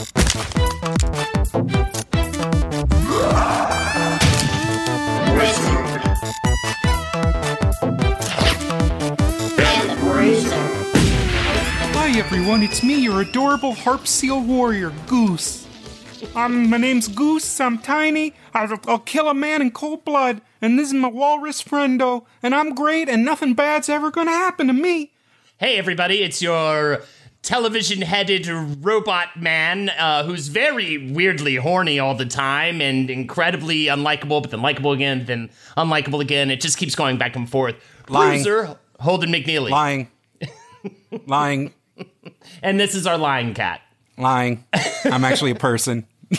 Hi everyone, it's me, your adorable harp seal warrior, Goose. Um, my name's Goose, I'm tiny, I'll, I'll kill a man in cold blood, and this is my walrus friendo, and I'm great, and nothing bad's ever gonna happen to me. Hey, everybody, it's your television headed robot man uh, who's very weirdly horny all the time and incredibly unlikable, but then likable again, then unlikable again. It just keeps going back and forth. Lying. Bruiser, Holden McNeely. Lying. Lying. And this is our lying cat. Lying. I'm actually a person.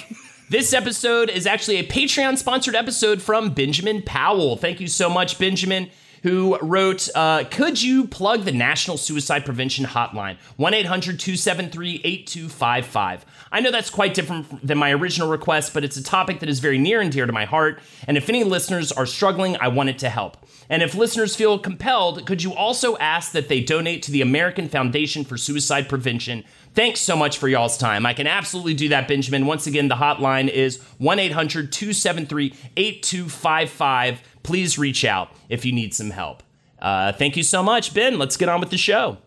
This episode is actually a Patreon sponsored episode from Benjamin Powell. Thank you so much, Benjamin, who wrote uh, Could you plug the National Suicide Prevention Hotline? 1 800 273 8255. I know that's quite different than my original request, but it's a topic that is very near and dear to my heart. And if any listeners are struggling, I wanted to help. And if listeners feel compelled, could you also ask that they donate to the American Foundation for Suicide Prevention? Thanks so much for y'all's time. I can absolutely do that, Benjamin. Once again, the hotline is 1 800 273 8255. Please reach out if you need some help. Uh, thank you so much, Ben. Let's get on with the show.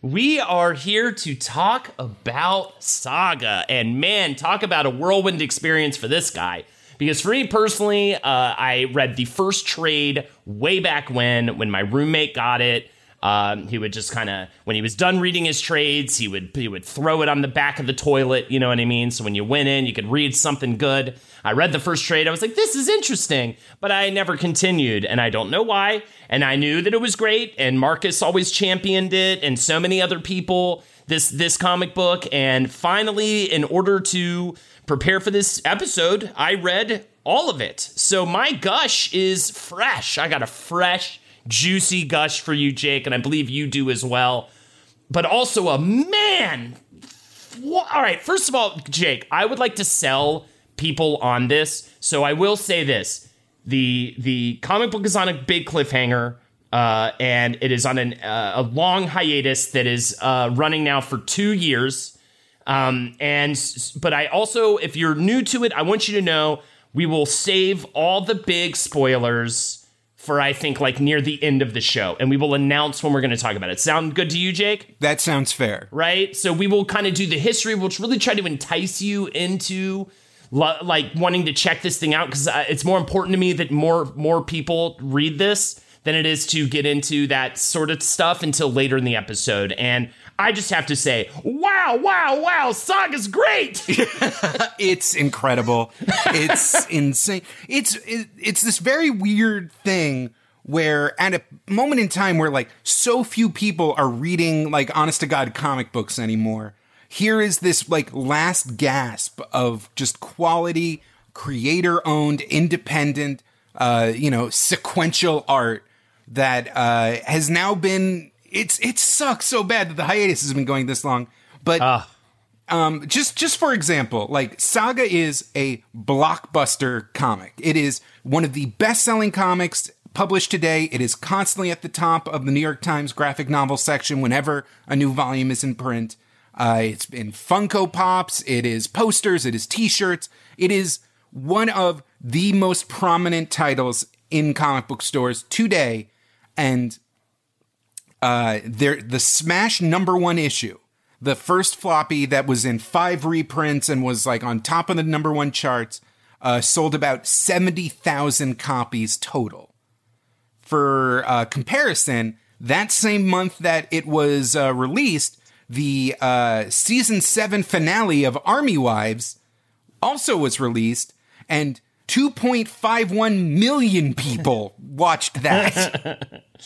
We are here to talk about Saga. And man, talk about a whirlwind experience for this guy. Because for me personally, uh, I read the first trade way back when, when my roommate got it. Um, he would just kind of, when he was done reading his trades, he would he would throw it on the back of the toilet. You know what I mean? So when you went in, you could read something good. I read the first trade. I was like, this is interesting, but I never continued, and I don't know why. And I knew that it was great, and Marcus always championed it, and so many other people. This this comic book, and finally, in order to prepare for this episode, I read all of it. So my gush is fresh. I got a fresh, juicy gush for you, Jake, and I believe you do as well. But also a man. All right, first of all, Jake, I would like to sell people on this. So I will say this. The the comic book is on a big cliffhanger. Uh, and it is on an, uh, a long hiatus that is uh, running now for two years. Um, and but I also, if you're new to it, I want you to know we will save all the big spoilers for I think like near the end of the show, and we will announce when we're going to talk about it. Sound good to you, Jake? That sounds fair. Right. So we will kind of do the history, which really try to entice you into lo- like wanting to check this thing out because uh, it's more important to me that more more people read this than it is to get into that sort of stuff until later in the episode. And I just have to say, wow, wow, wow, Saga's great. It's incredible. It's insane. It's it, it's this very weird thing where at a moment in time where like so few people are reading like honest to god comic books anymore. Here is this like last gasp of just quality creator owned independent uh you know sequential art that uh has now been it's it sucks so bad that the hiatus has been going this long. But um, just just for example, like Saga is a blockbuster comic. It is one of the best-selling comics published today. It is constantly at the top of the New York Times graphic novel section whenever a new volume is in print. Uh, it's in Funko Pops. It is posters. It is T-shirts. It is one of the most prominent titles in comic book stores today, and uh, the Smash number one issue, the first floppy that was in five reprints and was like on top of the number one charts, uh, sold about seventy thousand copies total. For uh, comparison, that same month that it was uh, released, the uh, season seven finale of Army Wives also was released, and 2.51 million people watched that.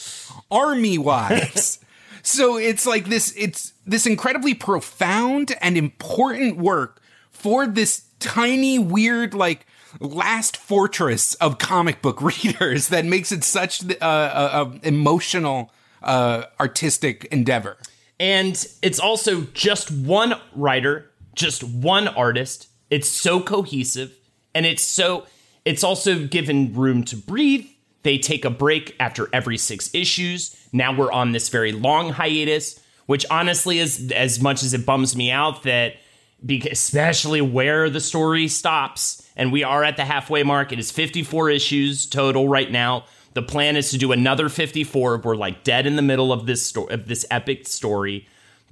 Army Wives. So it's like this, it's this incredibly profound and important work for this tiny, weird, like, last fortress of comic book readers that makes it such a, a emotional, uh, artistic endeavor. And it's also just one writer, just one artist. It's so cohesive and it's so it's also given room to breathe. They take a break after every 6 issues. Now we're on this very long hiatus, which honestly is as much as it bums me out that especially where the story stops and we are at the halfway mark. It is 54 issues total right now. The plan is to do another 54. We're like dead in the middle of this story of this epic story.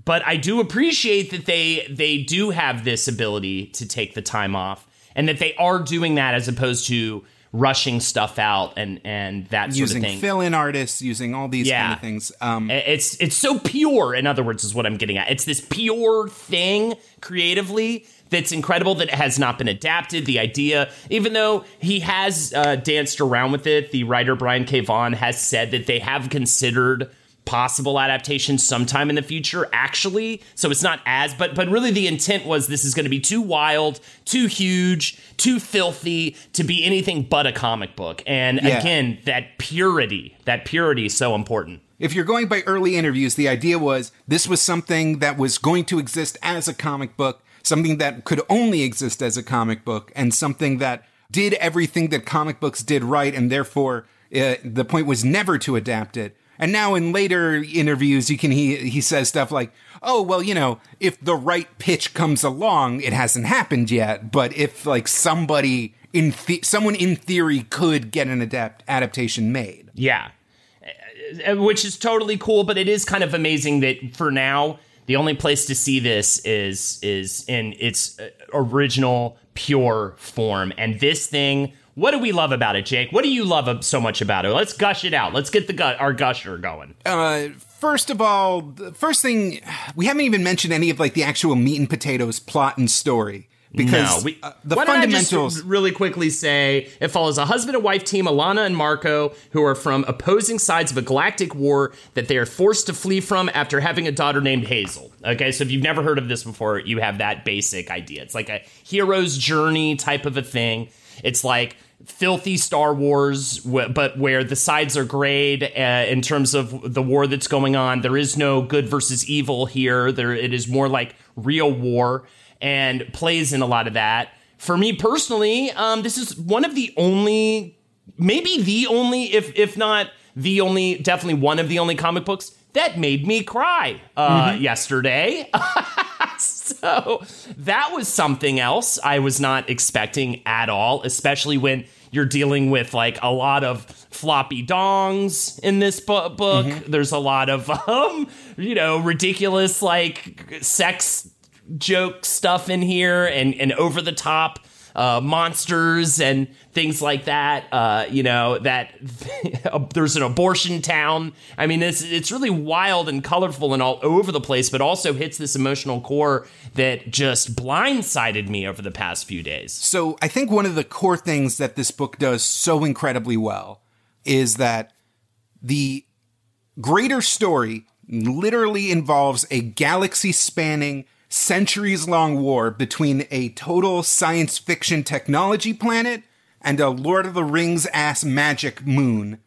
But I do appreciate that they they do have this ability to take the time off and that they are doing that as opposed to rushing stuff out and and that sort using of thing. fill-in artists, using all these Yeah. kind of things. Um, It's it's so pure. In other words, is what I'm getting at. It's this pure thing creatively that's incredible that it has not been adapted. The idea, even though he has uh, danced around with it, the writer Brian K. Vaughan has said that they have considered possible adaptation sometime in the future actually so it's not as but but really the intent was this is going to be too wild too huge too filthy to be anything but a comic book and Yeah. again that purity that purity is so important if you're going by early interviews, the idea was this was something that was going to exist as a comic book, something that could only exist as a comic book, and something that did everything that comic books did right, and therefore uh, the point was never to adapt it. And now in later interviews, you can he he says stuff like, "Oh well, you know, if the right pitch comes along, it hasn't happened yet, but if like somebody in someone in theory could get an adapt adaptation made." Yeah. Uh, Which is totally cool, but it is kind of amazing that for now the only place to see this is is in its uh, original pure form. And this thing, what do we love about it, Jake? What do you love so much about it? Let's gush it out. Let's get the gu- our gusher going. Uh, first of all, the first thing we haven't even mentioned any of like the actual meat and potatoes plot and story because no, we, uh, the why don't I fundamentals. just really quickly say it follows a husband and wife team, Alana and Marco, who are from opposing sides of a galactic war that they are forced to flee from after having a daughter named Hazel. Okay, so if you've never heard of this before, you have that basic idea. It's like a hero's journey type of a thing. It's like filthy Star Wars, but where the sides are grayed uh, in terms of the war that's going on. There is no good versus evil here. There, it is more like real war and plays in a lot of that. For me personally, um, this is one of the only, maybe the only, if if not the only, definitely one of the only comic books that made me cry uh, yesterday. so that was something else I was not expecting at all, especially when you're dealing with like a lot of floppy dongs in this bu- book. There's a lot of um, you know, ridiculous like sex joke stuff in here and and over the top uh, monsters and things like that. Uh, you know that there's an abortion town. I mean, it's it's really wild and colorful and all over the place, but also hits this emotional core that just blindsided me over the past few days. So I think one of the core things that this book does so incredibly well is that the greater story literally involves a galaxy spanning centuries long war between a total science fiction technology planet and a Lord of the Rings ass magic moon.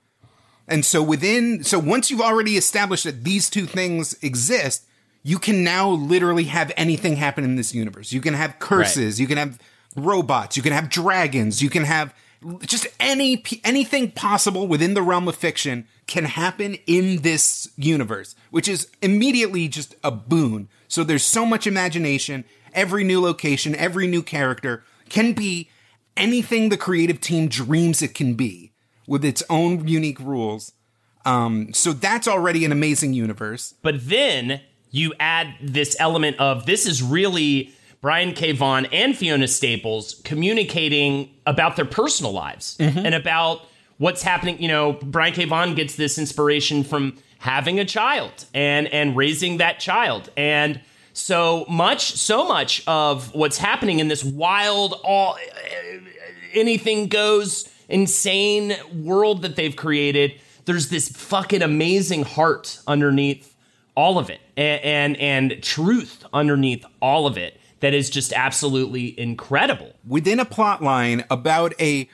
And so within, so once you've already established that these two things exist, you can now literally have anything happen in this universe. You can have curses, you can have robots, you can have dragons, you can have just any anything possible within the realm of fiction can happen in this universe, which is immediately just a boon. So there's so much imagination. Every new location, every new character can be anything the creative team dreams it can be with its own unique rules. Um, so that's already an amazing universe. But then you add this element of this is really Brian K. Vaughan and Fiona Staples communicating about their personal lives and about what's happening. You know, Brian K. Vaughan gets this inspiration from having a child and and raising that child. And so much, so much of what's happening in this wild, all anything goes insane world that they've created. There's this fucking amazing heart underneath all of it, and and, and truth underneath all of it that is just absolutely incredible. Within a plot line about a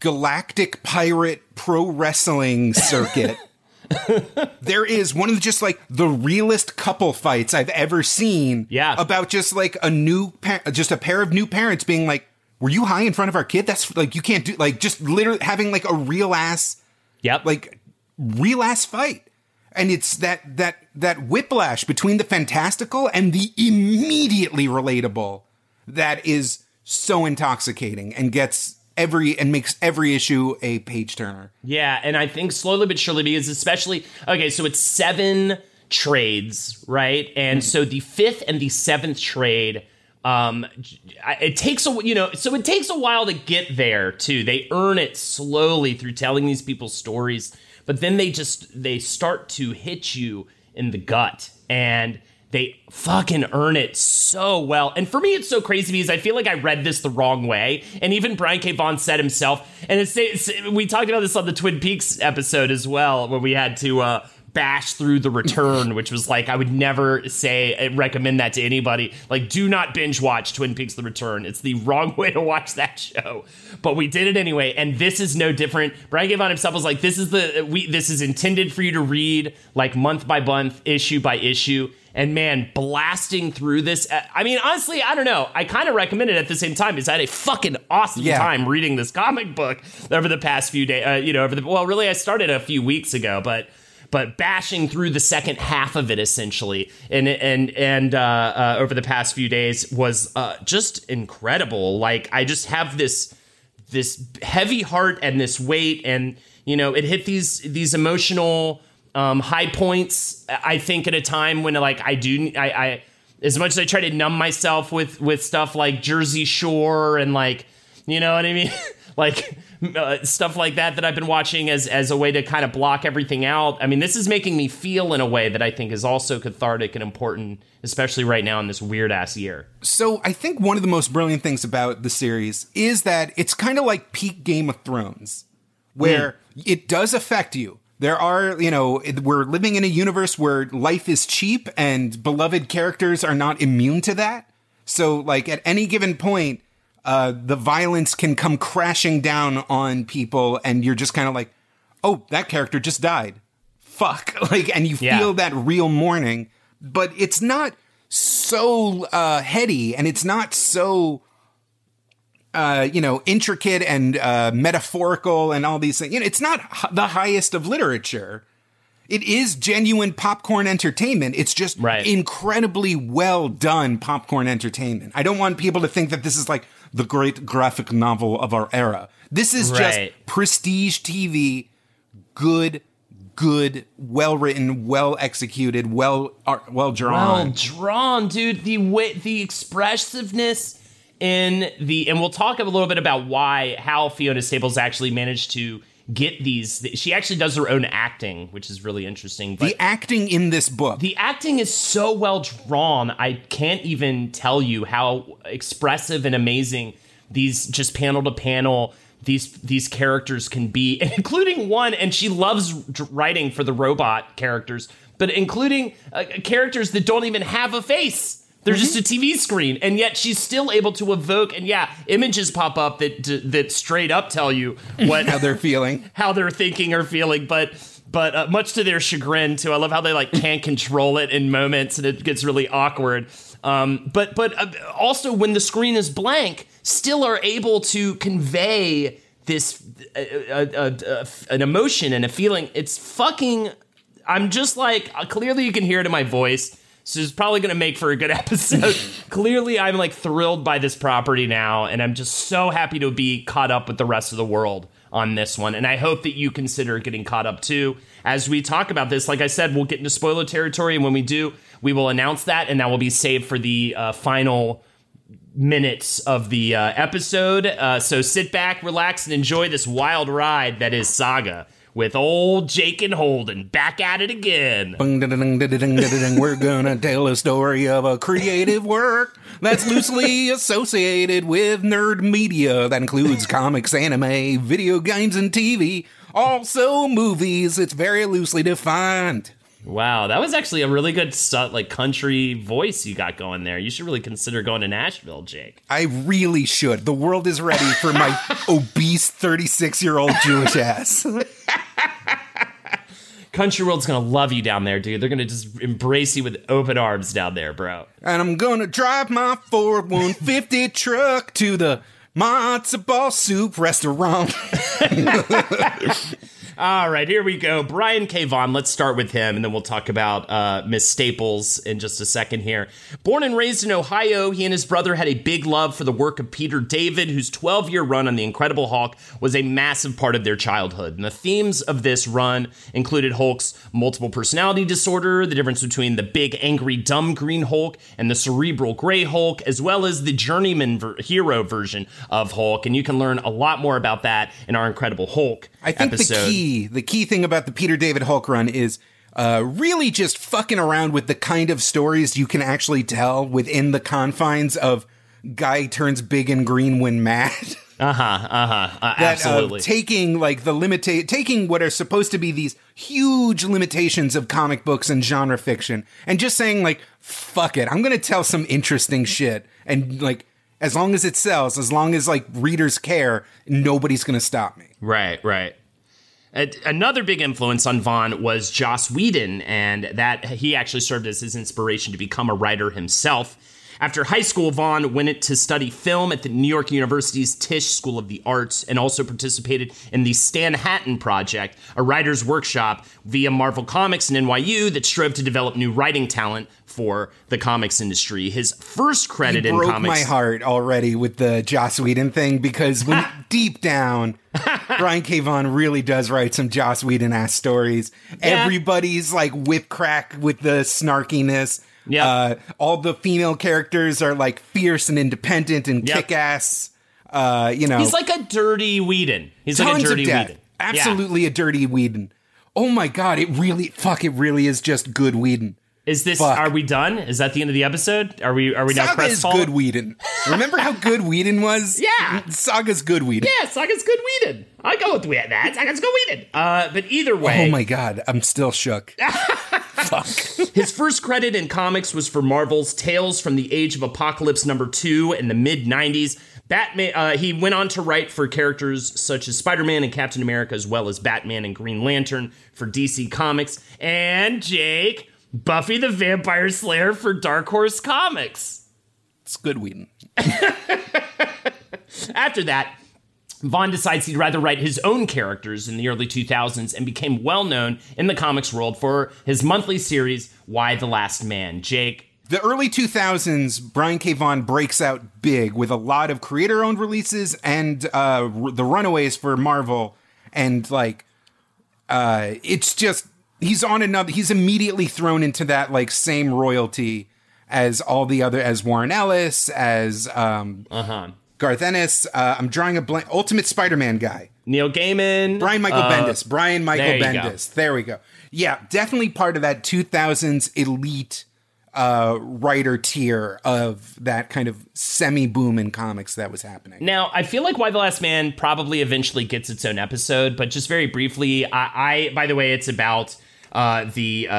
galactic pirate pro wrestling circuit. there is one of the, just like the realest couple fights I've ever seen. Yeah. About just like a new, pa- just a pair of new parents being like, "Were you high in front of our kid? That's like you can't do like just literally having like a real ass Yep. like real ass fight and it's that that that whiplash between the fantastical and the immediately relatable that is so intoxicating and gets every and makes every issue a page turner Yeah, and I think slowly but surely, because especially okay, so it's seven trades, right? And so the fifth and the seventh trade, um, it takes a you know, so it takes a while to get there too. They earn it slowly through telling these people's stories, but then they just they start to hit you in the gut and. They fucking earn it so well. And for me, it's so crazy because I feel like I read this the wrong way. And even Brian K. Vaughan said himself, and it's, it's we talked about this on the Twin Peaks episode as well, where we had to uh, bash through the return, which was like, I would never say, recommend that to anybody. Like, do not binge watch Twin Peaks The Return. It's the wrong way to watch that show. But we did it anyway. And this is no different. Brian K. Vaughan himself was like, this is the, we, this is intended for you to read like month by month, issue by issue and man, blasting through this. uh, I mean, honestly, I don't know. I kind of recommend it at the same time. Is I had a fucking awesome Yeah. time reading this comic book over the past few days. Uh, you know, over the well, really, I started a few weeks ago, but but bashing through the second half of it essentially, and and and uh, uh, over the past few days was uh, just incredible. Like I just have this this heavy heart and this weight and you know it hit these these emotional um, high points i think at a time when like i do I, I as much as i try to numb myself with with stuff like jersey shore and like you know what i mean? Like uh, stuff like that that i've been watching as as a way to kind of block everything out. I mean this is making me feel in a way that i think is also cathartic and important especially right now in this weird ass year. So i think one of the most brilliant things about the series is that it's kind of like peak game of thrones where it does affect you there are you know we're living in a universe where life is cheap and beloved characters are not immune to that. So like at any given point uh, the violence can come crashing down on people and you're just kind of like oh that character just died. Fuck. Like and you Yeah. feel that real mourning. But it's not so uh heady and it's not so uh you know intricate and uh metaphorical and all these things. You know it's not h- the highest of literature. It is genuine popcorn entertainment. It's just Right. incredibly well done popcorn entertainment. I don't want people to think that this is like the great graphic novel of our era. This is Right. just prestige tv good good well written well executed well well drawn well drawn, dude. The way the expressiveness in the and we'll talk a little bit about why how Fiona Staples actually managed to get these. She actually does her own acting, which is really interesting. But the acting in this book the acting is so well drawn. I can't even tell you how expressive and amazing these just panel to panel these these characters can be, including one. And she loves writing for the robot characters, but including uh, characters that don't even have a face. They're just a TV screen, and yet she's still able to evoke. And yeah, images pop up that that straight up tell you what how they're feeling how they're thinking or feeling, but but uh, much to their chagrin too. I love how they like can't control it in moments, and it gets really awkward. Um, but but uh, also when the screen is blank, still are able to convey this uh, uh, uh, uh, an emotion and a feeling. It's fucking. I'm just like clearly you can hear it in my voice. So it's probably going to make for a good episode. clearly, I'm like thrilled by this property now, and I'm just so happy to be caught up with the rest of the world on this one. And I hope that you consider getting caught up too. As we talk about this, like I said, we'll get into spoiler territory. And when we do, we will announce that. And that will be saved for the uh, final minutes of the uh, episode. Uh, so sit back, relax, and enjoy this wild ride that is Saga with old Jake and Holden back at it again. We're gonna tell a story of a creative work that's loosely associated with nerd media that includes comics, anime, video games, and TV. Also, movies. It's very loosely defined. Wow, that was actually a really good like country voice you got going there. You should really consider going to Nashville, Jake. I really should. The world is ready for my obese 36 year old Jewish ass. Country World's gonna love you down there, dude. They're gonna just embrace you with open arms down there, bro. And I'm gonna drive my Ford 150 truck to the matzo ball soup restaurant. All right, here we go. Brian K. Vaughan, let's start with him, and then we'll talk about uh, Miss Staples in just a second here. Born and raised in Ohio, he and his brother had a big love for the work of Peter David, whose 12 year run on The Incredible Hulk was a massive part of their childhood. And the themes of this run included Hulk's multiple personality disorder, the difference between the big, angry, dumb green Hulk and the cerebral gray Hulk, as well as the journeyman ver- hero version of Hulk. And you can learn a lot more about that in our Incredible Hulk I think episode. the key, the key thing about the Peter David Hulk run is uh, really just fucking around with the kind of stories you can actually tell within the confines of guy turns big and green when mad. Uh huh. Uh huh. Uh, that uh, absolutely. taking like the limita- taking what are supposed to be these huge limitations of comic books and genre fiction and just saying like fuck it i'm gonna tell some interesting shit and like as long as it sells as long as like readers care nobody's gonna stop me Right, right. Another big influence on Vaughan was Joss Whedon, and that he actually served as his inspiration to become a writer himself. After high school, Vaughan went to study film at the New York University's Tisch School of the Arts and also participated in the Stan-hattan Project, a writer's workshop via Marvel Comics and NYU that strove to develop new writing talent for the comics industry. His first credit in broke comics. my heart already with the Joss Whedon thing because when deep down, Brian K. Vaughan really does write some Joss Whedon ass stories. Everybody's like whip crack with the snarkiness. Yeah. Uh, all the female characters are like fierce and independent and Yep. kick ass. Uh, you know, He's like a dirty Whedon. He's like a dirty. Whedon. Absolutely a dirty Whedon. Oh my god, it really fuck it really is just good Whedon. Is this? Fuck. Are we done? Is that the end of the episode? Are we? Are we now Saga is good Whedon. Remember how good Whedon was? Yeah. Saga's good Whedon. Yeah, Saga's good Whedon. I go with that. Saga's good Whedon. Uh, but either way, Oh my god, I'm still shook. Fuck. his first credit in comics was for Marvel's Tales from the Age of Apocalypse number two in the mid '90s. Batman. Uh, he went on to write for characters such as Spider-Man and Captain America, as well as Batman and Green Lantern for DC Comics, and Jake Buffy the Vampire Slayer for Dark Horse Comics. It's good Whedon. After that, Vaughan decides he'd rather write his own characters in the early 2000s and became well known in the comics world for his monthly series, Y: The Last Man. Jake, The early 2000s, Brian K. Vaughan breaks out big with a lot of creator owned releases and uh, r- the Runaways for Marvel. And like, uh, it's just, he's on another, he's immediately thrown into that like same royalty as all the other, as Warren Ellis, as um, uh-huh. Garth Ennis. Uh, I'm drawing a blank, Ultimate Spider Man guy. Neil Gaiman, Brian Michael uh, Bendis. Brian Michael there. Bendis. There we go. Yeah, definitely part of that 2000s elite uh, writer tier of that kind of semi boom in comics that was happening. Now, I feel like Y: The Last Man probably eventually gets its own episode, but just very briefly, I, I by the way, it's about uh, the uh,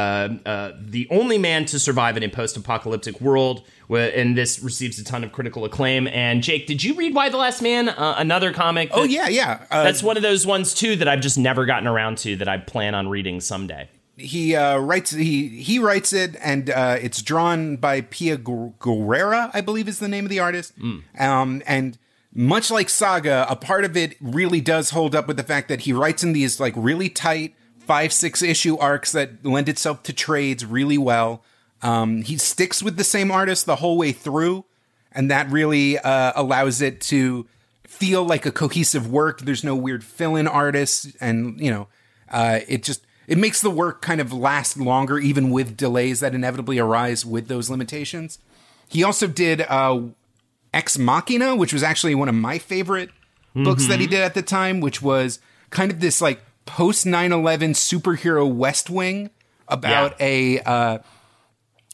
uh, the only man to survive in a post-apocalyptic world, and this receives a ton of critical acclaim. And Jake, did you read Y: The Last Man? Uh, another comic. Oh yeah, yeah. Uh, That's one of those ones too that I've just never gotten around to that I plan on reading someday. he uh, writes he he writes it, and uh, it's drawn by Pia Guerrera, I believe is the name of the artist. Um, and much like Saga, a part of it really does hold up with the fact that he writes in these like really tight five six issue arcs that lend itself to trades really well. Um, he sticks with the same artist the whole way through, and that really uh, allows it to feel like a cohesive work. There's no weird fill-in artists, and you know, uh, it just it makes the work kind of last longer, even with delays that inevitably arise with those limitations. He also did uh, Ex Machina, which was actually one of my favorite books that he did at the time, which was kind of this like post 9/11 superhero West Wing about a uh,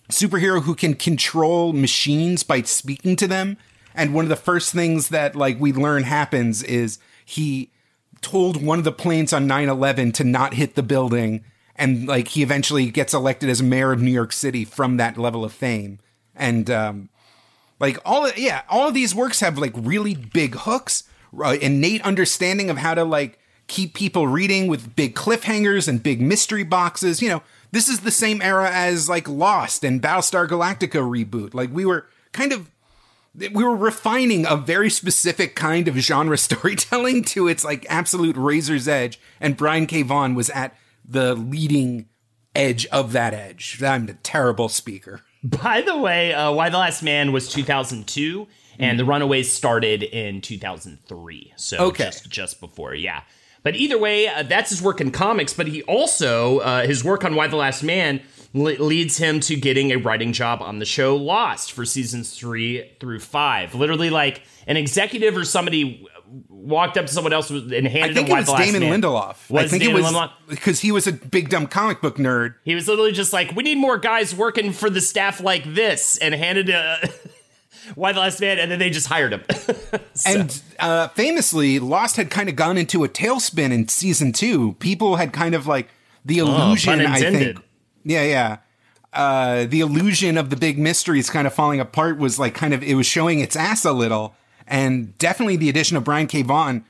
superhero who can control machines by speaking to them. And one of the first things that like we learn happens is he told one of the planes on 9/11 to not hit the building and like he eventually gets elected as mayor of New York City from that level of fame. And um like all of, yeah, all of these works have like really big hooks, uh, innate understanding of how to like keep people reading with big cliffhangers and big mystery boxes. You know, this is the same era as like Lost and Battlestar Galactica reboot. Like we were kind of we were refining a very specific kind of genre storytelling to its like absolute razor's edge, and Brian K. Vaughan was at the leading edge of that edge. I'm a terrible speaker. By the way, uh, Y: The Last Man was 2002, and The Runaways started in 2003. So Okay. just, just before, yeah. But either way, uh, that's his work in comics. But he also, uh, his work on Y: The Last Man le- leads him to getting a writing job on the show Lost for seasons three through five. Literally, like an executive or somebody walked up to someone else and handed I think him Why the Last Damon Man. Lindelof. Was I think Damon it was Lindelof? because he was a big dumb comic book nerd. He was literally just like, "We need more guys working for the staff like this," and handed a Y: The Last Man, and then they just hired him. So- And uh, famously, Lost had kind of gone into a tailspin in season two. People had kind of like the illusion. pun I think. Yeah, yeah. Uh, the illusion of the big mysteries kind of falling apart was like kind of it was showing its ass a little, and definitely the addition of Brian K. Vaughan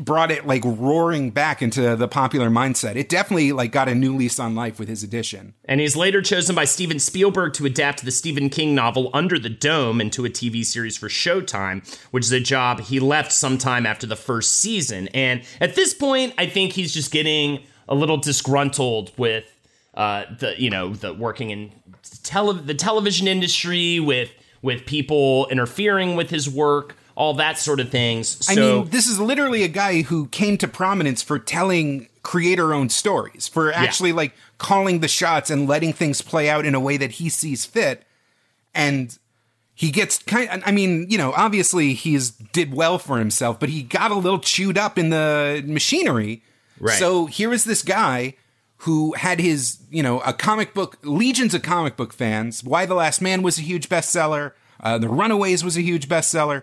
brought it like roaring back into the popular mindset. It definitely like got a new lease on life with his addition. and he's later chosen by Steven Spielberg to adapt the Stephen King novel Under the Dome into a TV series for Showtime, which is a job he left sometime after the first season. And at this point, I think he's just getting a little disgruntled with uh, the you know the working in tele- the television industry with with people interfering with his work, all that sort of things. So I mean, this is literally a guy who came to prominence for telling creator-owned stories, for actually like calling the shots and letting things play out in a way that he sees fit. And he gets kind I mean, you know, obviously he's did well for himself, but he got a little chewed up in the machinery. Right. So here is this guy who had his, you know, a comic book, legions of comic book fans. Y: The Last Man was a huge bestseller. Uh, the Runaways was a huge bestseller.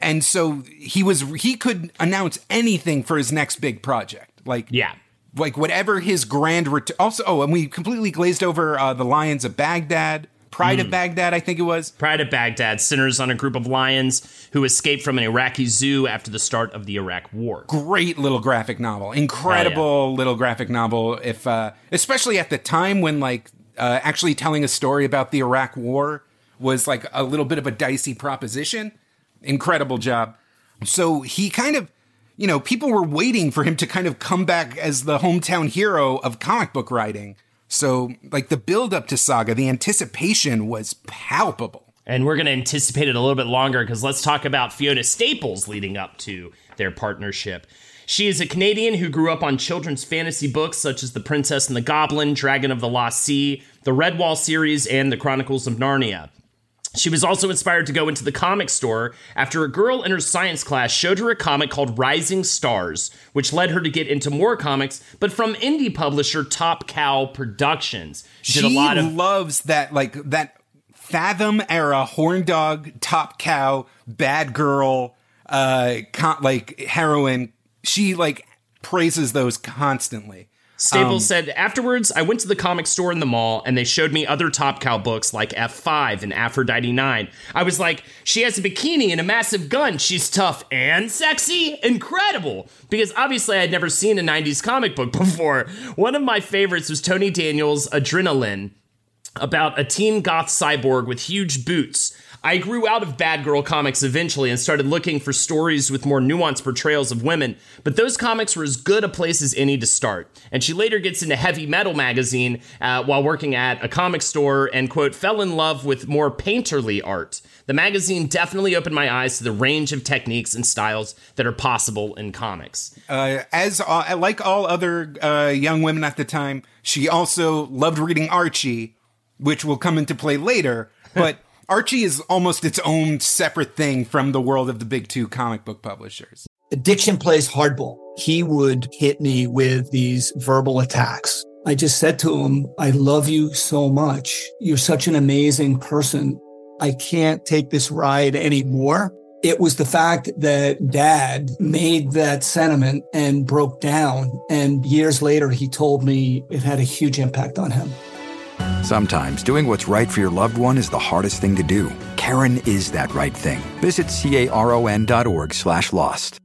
And so he was, he could announce anything for his next big project. Like, yeah. like whatever his grand ret- also oh and we completely glazed over uh, the lions of baghdad pride of baghdad i think it was Pride of Baghdad centers on a group of lions who escaped from an Iraqi zoo after the start of the Iraq War. great little graphic novel incredible little graphic novel if uh especially at the time when like uh actually telling a story about the iraq war was like a little bit of a dicey proposition incredible job so he kind of you know people were waiting for him to kind of come back as the hometown hero of comic book writing so like the build up to saga the anticipation was palpable And we're going to anticipate it a little bit longer because let's talk about Fiona Staples leading up to their partnership. She is a Canadian who grew up on children's fantasy books such as The Princess and the Goblin, Dragon of the Lost Sea, the Redwall series, and The Chronicles of Narnia. She was also inspired to go into the comic store after a girl in her science class showed her a comic called Rising Stars, which led her to get into more comics, but from indie publisher Top Cow Productions. She she did a lot of loves that like that fathom era horn dog top cow bad girl uh con- like heroine she like praises those constantly Staples um, said, Afterwards, I went to the comic store in the mall and they showed me other Top Cow books like F5 and Aphrodite 9. I was like, she has a bikini and a massive gun. She's tough and sexy. Incredible. Because obviously, I'd never seen a 90s comic book before. One of my favorites was Tony Daniels' Adrenalynn about a teen goth cyborg with huge boots. I grew out of bad girl comics eventually and started looking for stories with more nuanced portrayals of women, but those comics were as good a place as any to start. And she later gets into Heavy Metal magazine uh, while working at a comic store and, quote, fell in love with more painterly art. The magazine definitely opened my eyes to the range of techniques and styles that are possible in comics. Uh, as uh, like all other uh, young women at the time, she also loved reading Archie, which will come into play later. But Archie is almost its own separate thing from the world of the big two comic book publishers. Addiction plays hardball. He would hit me with these verbal attacks. I just said to him, I love you so much. You're such an amazing person. I can't take this ride anymore. It was the fact that dad made that sentiment and broke down. And years later, he told me it had a huge impact on him. Sometimes doing what's right for your loved one is the hardest thing to do. Caron is that right thing. Visit caron.org slash lost.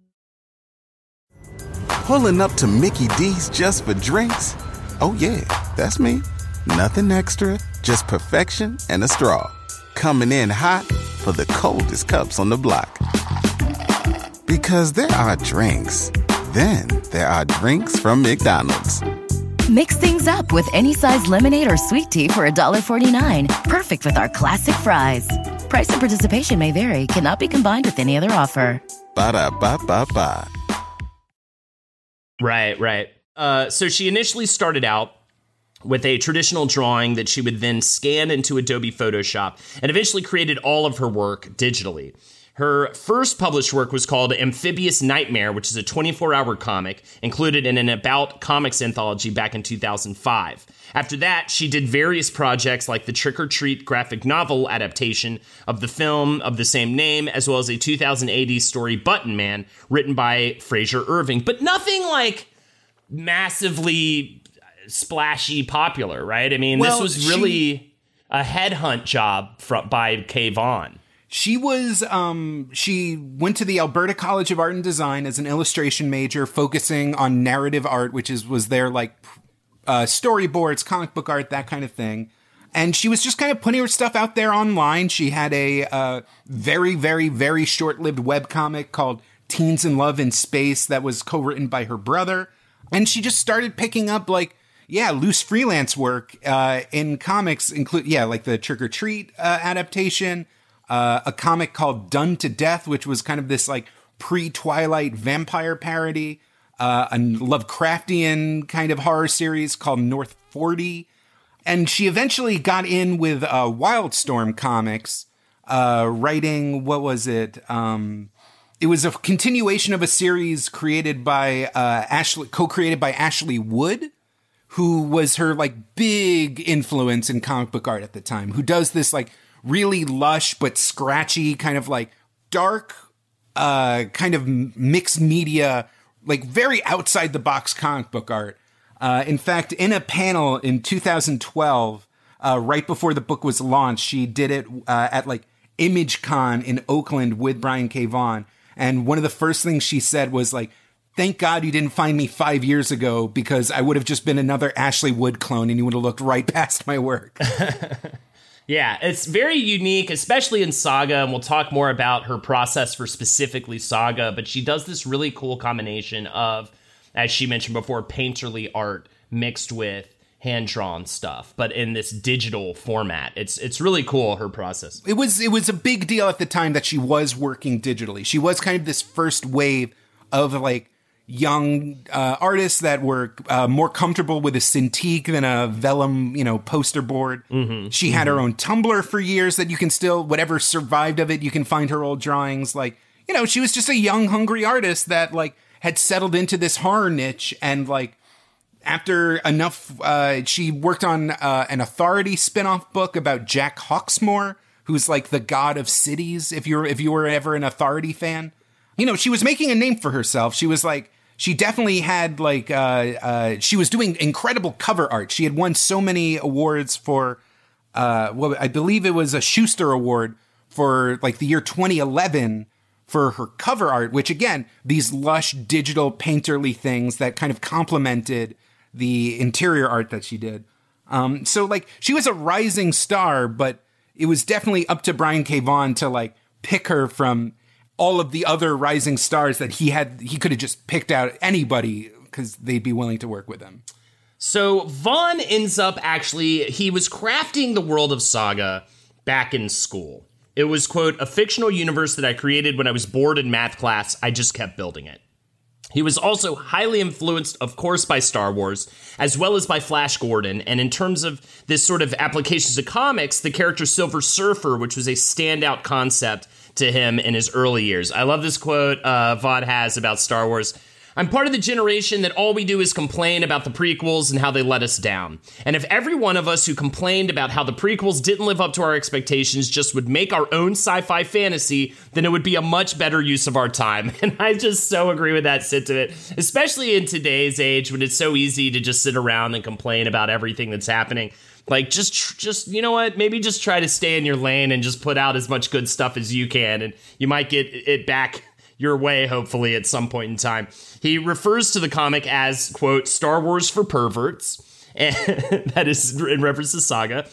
Pulling up to Mickey D's just for drinks? Oh yeah, that's me. Nothing extra, just perfection and a straw. Coming in hot for the coldest cups on the block. Because there are drinks. Then there are drinks from McDonald's. Mix things up with any size lemonade or sweet tea for $1.49. Perfect with our classic fries. Price and participation may vary, cannot be combined with any other offer. Ba da ba ba ba. Right, right. Uh, so she initially started out with a traditional drawing that she would then scan into Adobe Photoshop and eventually created all of her work digitally. Her first published work was called Amphibious Nightmare, which is a 24 hour comic included in an About Comics anthology back in 2005. After that, she did various projects like the Trick or Treat graphic novel adaptation of the film of the same name, as well as a 2000 AD story Button Man, written by Frazer Irving, but nothing like massively splashy popular, right? I mean, Well, this was she- really a headhunt job from, by K. Vaughan. She was um she went to the Alberta College of Art and Design as an illustration major focusing on narrative art which is was their like uh storyboards, comic book art, that kind of thing. And she was just kind of putting her stuff out there online. She had a uh very very very short-lived webcomic called Teens in Love in Space that was co-written by her brother. And she just started picking up like yeah, loose freelance work uh, in comics include yeah, like the Trick or Treat uh, adaptation, uh, a comic called Done to Death, which was kind of this like pre-Twilight vampire parody, uh, a Lovecraftian kind of horror series called North Forty, and she eventually got in with uh, Wildstorm Comics, uh, writing what was it? Um, it was a continuation of a series created by uh, Ashley, co-created by Ashley Wood who was her like big influence in comic book art at the time, who does this like really lush but scratchy kind of like dark uh kind of mixed media like very outside the box comic book art. Uh in fact, in a panel in 2012 uh right before the book was launched, she did it uh, at like ImageCon in Oakland with Brian K. Vaughan. And one of the first things she said was like, thank God you didn't find me five years ago because I would have just been another Ashley Wood clone and you would have looked right past my work. Yeah, it's very unique, especially in Saga, and we'll talk more about her process for specifically Saga. But she does this really cool combination of, as she mentioned before, painterly art mixed with hand drawn stuff, but in this digital format. It's it's really cool her process. it was it was a big deal at the time that she was working digitally. She was kind of this first wave of like young uh, artists that were uh, more comfortable with a Cintiq than a vellum, you know, poster board. She had her own Tumblr for years that you can still, whatever survived of it, you can find her old drawings. Like, you know, she was just a young, hungry artist that like had settled into this horror niche and like after enough, uh, she worked on uh, an Authority spin-off book about Jack Hawksmoor, who's like the god of cities. If you're if you were ever an Authority fan, you know she was making a name for herself. She was like she definitely had like uh, uh, she was doing incredible cover art. She had won so many awards for uh, well, I believe it was a Shuster Award for like the year 2011 for her cover art, which again, these lush digital painterly things that kind of complemented the interior art that she did. Um, so like she was a rising star, but it was definitely up to Brian K. Vaughan to like pick her from all of the other rising stars that he had. He could have just picked out anybody because they'd be willing to work with him. So Vaughan ends up actually, he was crafting the world of Saga back in school. It was, quote, a fictional universe that I created when I was bored in math class. I just kept building it. He was also highly influenced, of course, by Star Wars, as well as by Flash Gordon. And in terms of this sort of applications to comics, the character Silver Surfer, which was a standout concept to him in his early years. I love this quote uh, Vaughan has about Star Wars. I'm part of the generation that all we do is complain about the prequels and how they let us down. And if every one of us who complained about how the prequels didn't live up to our expectations just would make our own sci fi fantasy, then it would be a much better use of our time. And I just so agree with that sentiment, especially in today's age when it's so easy to just sit around and complain about everything that's happening like just just you know what maybe just try to stay in your lane and just put out as much good stuff as you can and you might get it back your way, hopefully, at some point in time. He refers to the comic as, quote, Star Wars for perverts. And that is in reference to Saga.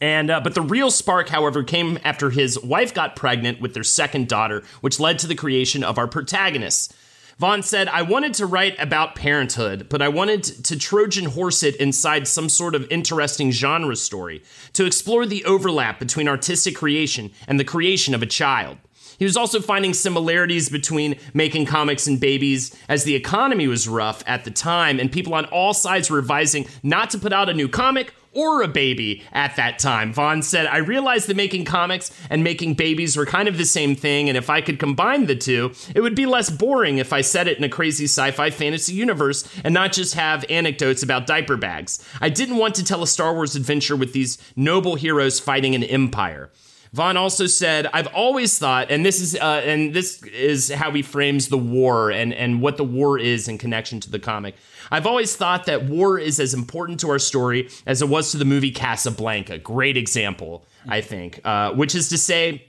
And uh, but the real spark, however, came after his wife got pregnant with their second daughter, which led to the creation of our protagonists. Vaughan said, I wanted to write about parenthood, but I wanted to Trojan horse it inside some sort of interesting genre story to explore the overlap between artistic creation and the creation of a child. He was also finding similarities between making comics and babies as the economy was rough at the time, and people on all sides were advising not to put out a new comic or a baby at that time. Vaughan said, I realized that making comics and making babies were kind of the same thing, and if I could combine the two, it would be less boring if I set it in a crazy sci fi fantasy universe and not just have anecdotes about diaper bags. I didn't want to tell a Star Wars adventure with these noble heroes fighting an empire. Vaughan also said, "I've always thought, and this is uh, and this is how he frames the war and and what the war is in connection to the comic. I've always thought that war is as important to our story as it was to the movie Casablanca. Great example, I think. Uh, which is to say."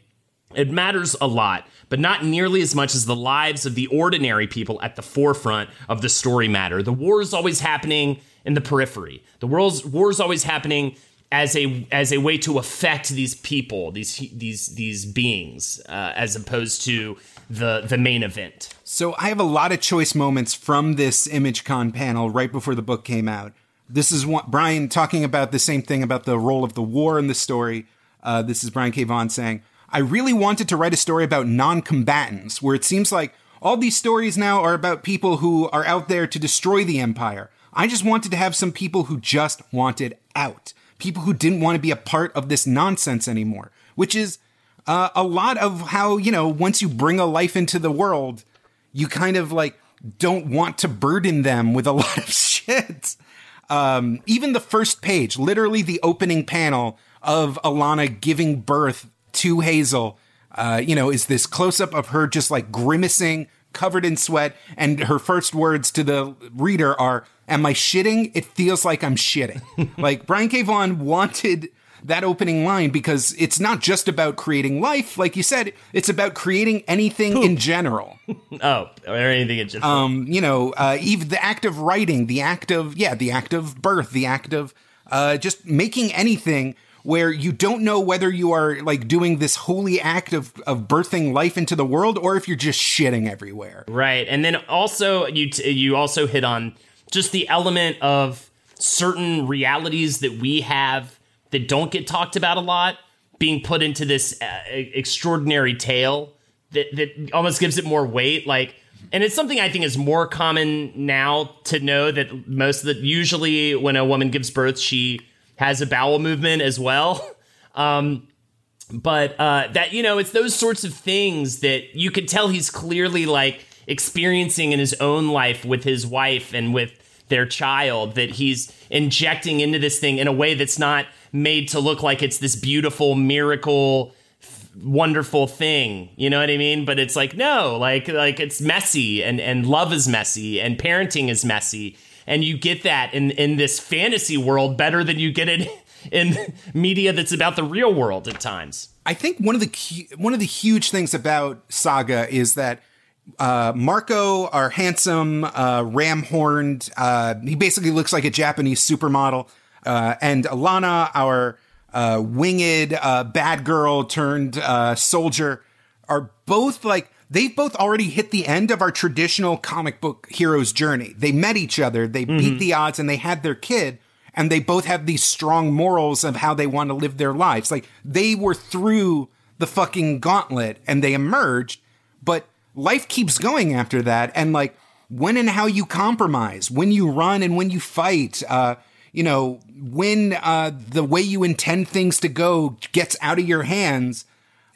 It matters a lot, but not nearly as much as the lives of the ordinary people at the forefront of the story matter. The war is always happening in the periphery. The world's war is always happening as a as a way to affect these people, these these these beings, uh, as opposed to the the main event. So I have a lot of choice moments from this ImageCon panel right before the book came out. This is Brian talking about the same thing about the role of the war in the story. Uh, this is Brian K. Vaughan saying, "I really wanted to write a story about non-combatants, where it seems like all these stories now are about people who are out there to destroy the empire. I just wanted to have some people who just wanted out." People who didn't want to be a part of this nonsense anymore, which is uh, a lot of how, you know, once you bring a life into the world, you kind of like don't want to burden them with a lot of shit. Um, even the first page, literally the opening panel of Alana giving birth to Hazel, uh, you know, is this close up of her just like grimacing, covered in sweat, and her first words to the reader are, Am I shitting? It feels like I'm shitting. like Brian K. Vaughan wanted that opening line because it's not just about creating life, like you said, it's about creating anything Poop. in general. oh, or anything in general. Um, you know, uh, even the act of writing, the act of yeah, the act of birth, the act of uh, just making anything where you don't know whether you are like doing this holy act of, of birthing life into the world or if you're just shitting everywhere. Right. And then also you t- you also hit on just the element of certain realities that we have that don't get talked about a lot being put into this uh, extraordinary tale that, that almost gives it more weight like and it's something i think is more common now to know that most of the usually when a woman gives birth she has a bowel movement as well. Um, but uh, that you know it's those sorts of things that you could tell he's clearly like experiencing in his own life with his wife and with their child that he's injecting into this thing in a way that's not made to look like it's this beautiful miracle wonderful thing. You know what i mean? But it's like no like like it's messy and and love is messy and parenting is messy. And you get that in in this fantasy world better than you get it in media that's about the real world at times. I think one of the key, one of the huge things about saga is that uh, Marco, our handsome, uh, ram horned, uh, he basically looks like a Japanese supermodel. Uh, and Alana, our uh, winged uh, bad girl turned uh, soldier are both like they've both already hit the end of our traditional comic book hero's journey. They met each other, they mm-hmm. beat the odds, and they had their kid. And they both have these strong morals of how they want to live their lives. Like they were through the fucking gauntlet and they emerged, life keeps going after that. And like when and how you compromise, when you run and when you fight, uh, you know, when uh, the way you intend things to go gets out of your hands.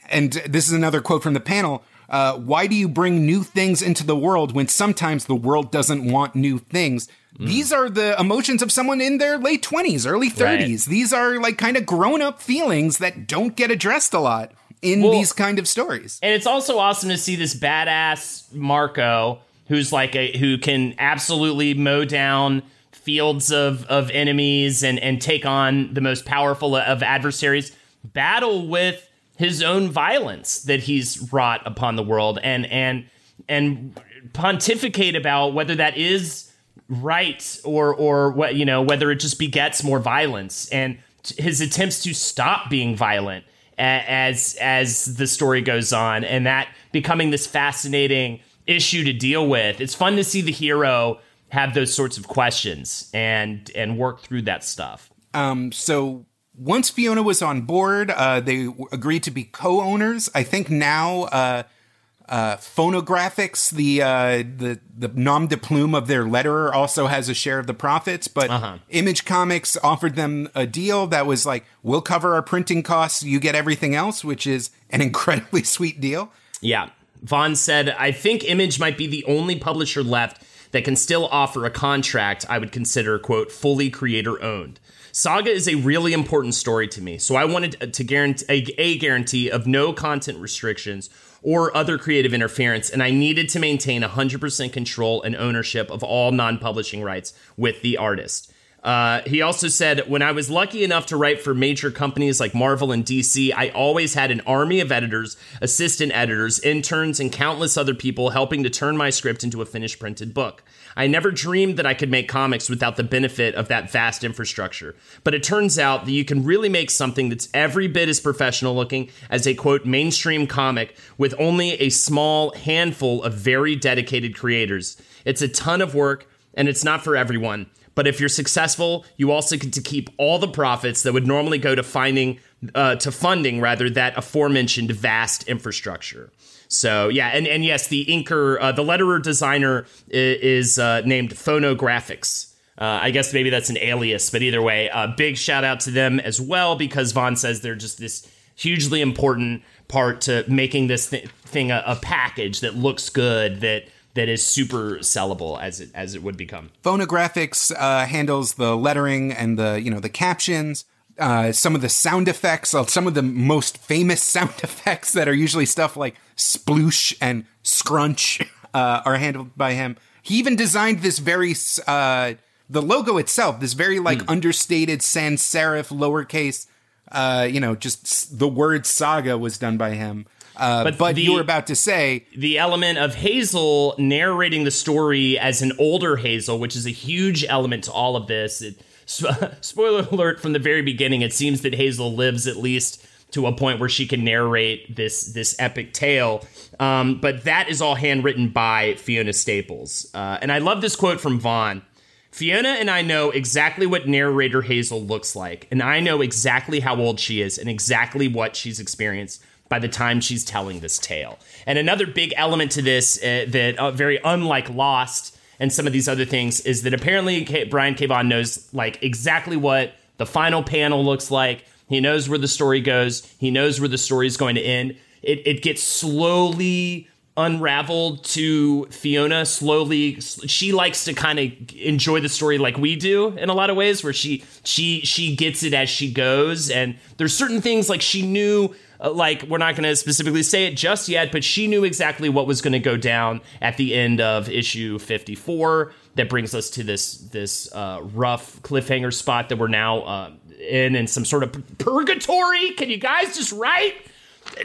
And this is another quote from the panel. Uh, why do you bring new things into the world when sometimes the world doesn't want new things? Mm. These are the emotions of someone in their late 20s, early 30s. Right. These are like kind of grown up feelings that don't get addressed a lot in well, these kind of stories. And it's also awesome to see this badass Marco who's like a who can absolutely mow down fields of of enemies and and take on the most powerful of adversaries battle with his own violence that he's wrought upon the world and and and pontificate about whether that is right or or what you know whether it just begets more violence and his attempts to stop being violent as as the story goes on and that becoming this fascinating issue to deal with it's fun to see the hero have those sorts of questions and and work through that stuff um so once Fiona was on board, uh, they agreed to be co-owners. I think now uh, uh, Fonografiks, the uh, the the nom de plume of their letterer, also has a share of the profits. But uh-huh. Image Comics offered them a deal that was like, "We'll cover our printing costs, you get everything else," which is an incredibly sweet deal. Yeah, Vaughan said, "I think Image might be the only publisher left." That can still offer a contract I would consider, quote, fully creator owned. Saga is a really important story to me, so I wanted to guarantee a, a guarantee of no content restrictions or other creative interference, and I needed to maintain 100% control and ownership of all non publishing rights with the artist. Uh, he also said, When I was lucky enough to write for major companies like Marvel and DC, I always had an army of editors, assistant editors, interns, and countless other people helping to turn my script into a finished printed book. I never dreamed that I could make comics without the benefit of that vast infrastructure. But it turns out that you can really make something that's every bit as professional looking as a quote mainstream comic with only a small handful of very dedicated creators. It's a ton of work and it's not for everyone. But if you're successful, you also get to keep all the profits that would normally go to finding uh, to funding rather that aforementioned vast infrastructure. So yeah, and and yes, the inker, uh, the letterer designer is, uh, named Fonografiks. Uh, I guess maybe that's an alias, but either way, uh, big shout out to them as well because Vaughan says they're just this hugely important part to making this th- thing a, a package that looks good that that is super sellable as it as it would become. Fonografiks uh, handles the lettering and the you know the captions uh, some of the sound effects, uh, some of the most famous sound effects that are usually stuff like sploosh and scrunch uh, are handled by him. He even designed this very uh, the logo itself, this very like mm. understated sans serif lowercase. Uh, you know, just the word saga was done by him. Uh, but, but the, you were about to say the element of Hazel narrating the story as an older Hazel, which is a huge element to all of this. It, spoiler alert from the very beginning, it seems that Hazel lives at least to a point where she can narrate this this epic tale. Um, but that is all handwritten by Fiona Staples. Uh, and I love this quote from Vaughan. Fiona and I know exactly what narrator Hazel looks like, and I know exactly how old she is and exactly what she's experienced by the time she's telling this tale. And another big element to this uh, that uh, very unlike Lost and some of these other things is that apparently K- Brian K. Knows like exactly what the final panel looks like. He knows where the story goes. He knows where the story is going to end. It, it gets slowly unraveled to Fiona slowly she likes to kind of enjoy the story like we do in a lot of ways where she she she gets it as she goes and there's certain things like she knew like we're not going to specifically say it just yet, but she knew exactly what was going to go down at the end of issue 54. That brings us to this this uh, rough cliffhanger spot that we're now uh, in, in some sort of purgatory. Can you guys just write?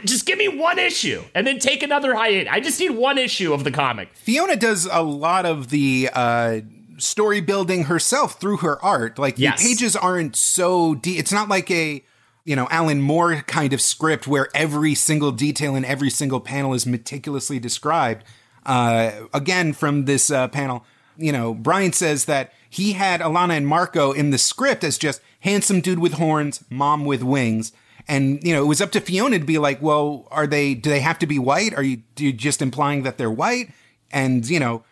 Just give me one issue and then take another hiatus. I just need one issue of the comic. Fiona does a lot of the uh, story building herself through her art. Like the pages aren't so deep. It's not like a you know, Alan Moore kind of script where every single detail in every single panel is meticulously described. Uh, again, from this uh, panel, you know, Brian says that he had Alana and Marco in the script as just handsome dude with horns, mom with wings. And, you know, it was up to Fiona to be like, well, are they, do they have to be white? Are you, you just implying that they're white? And, you know,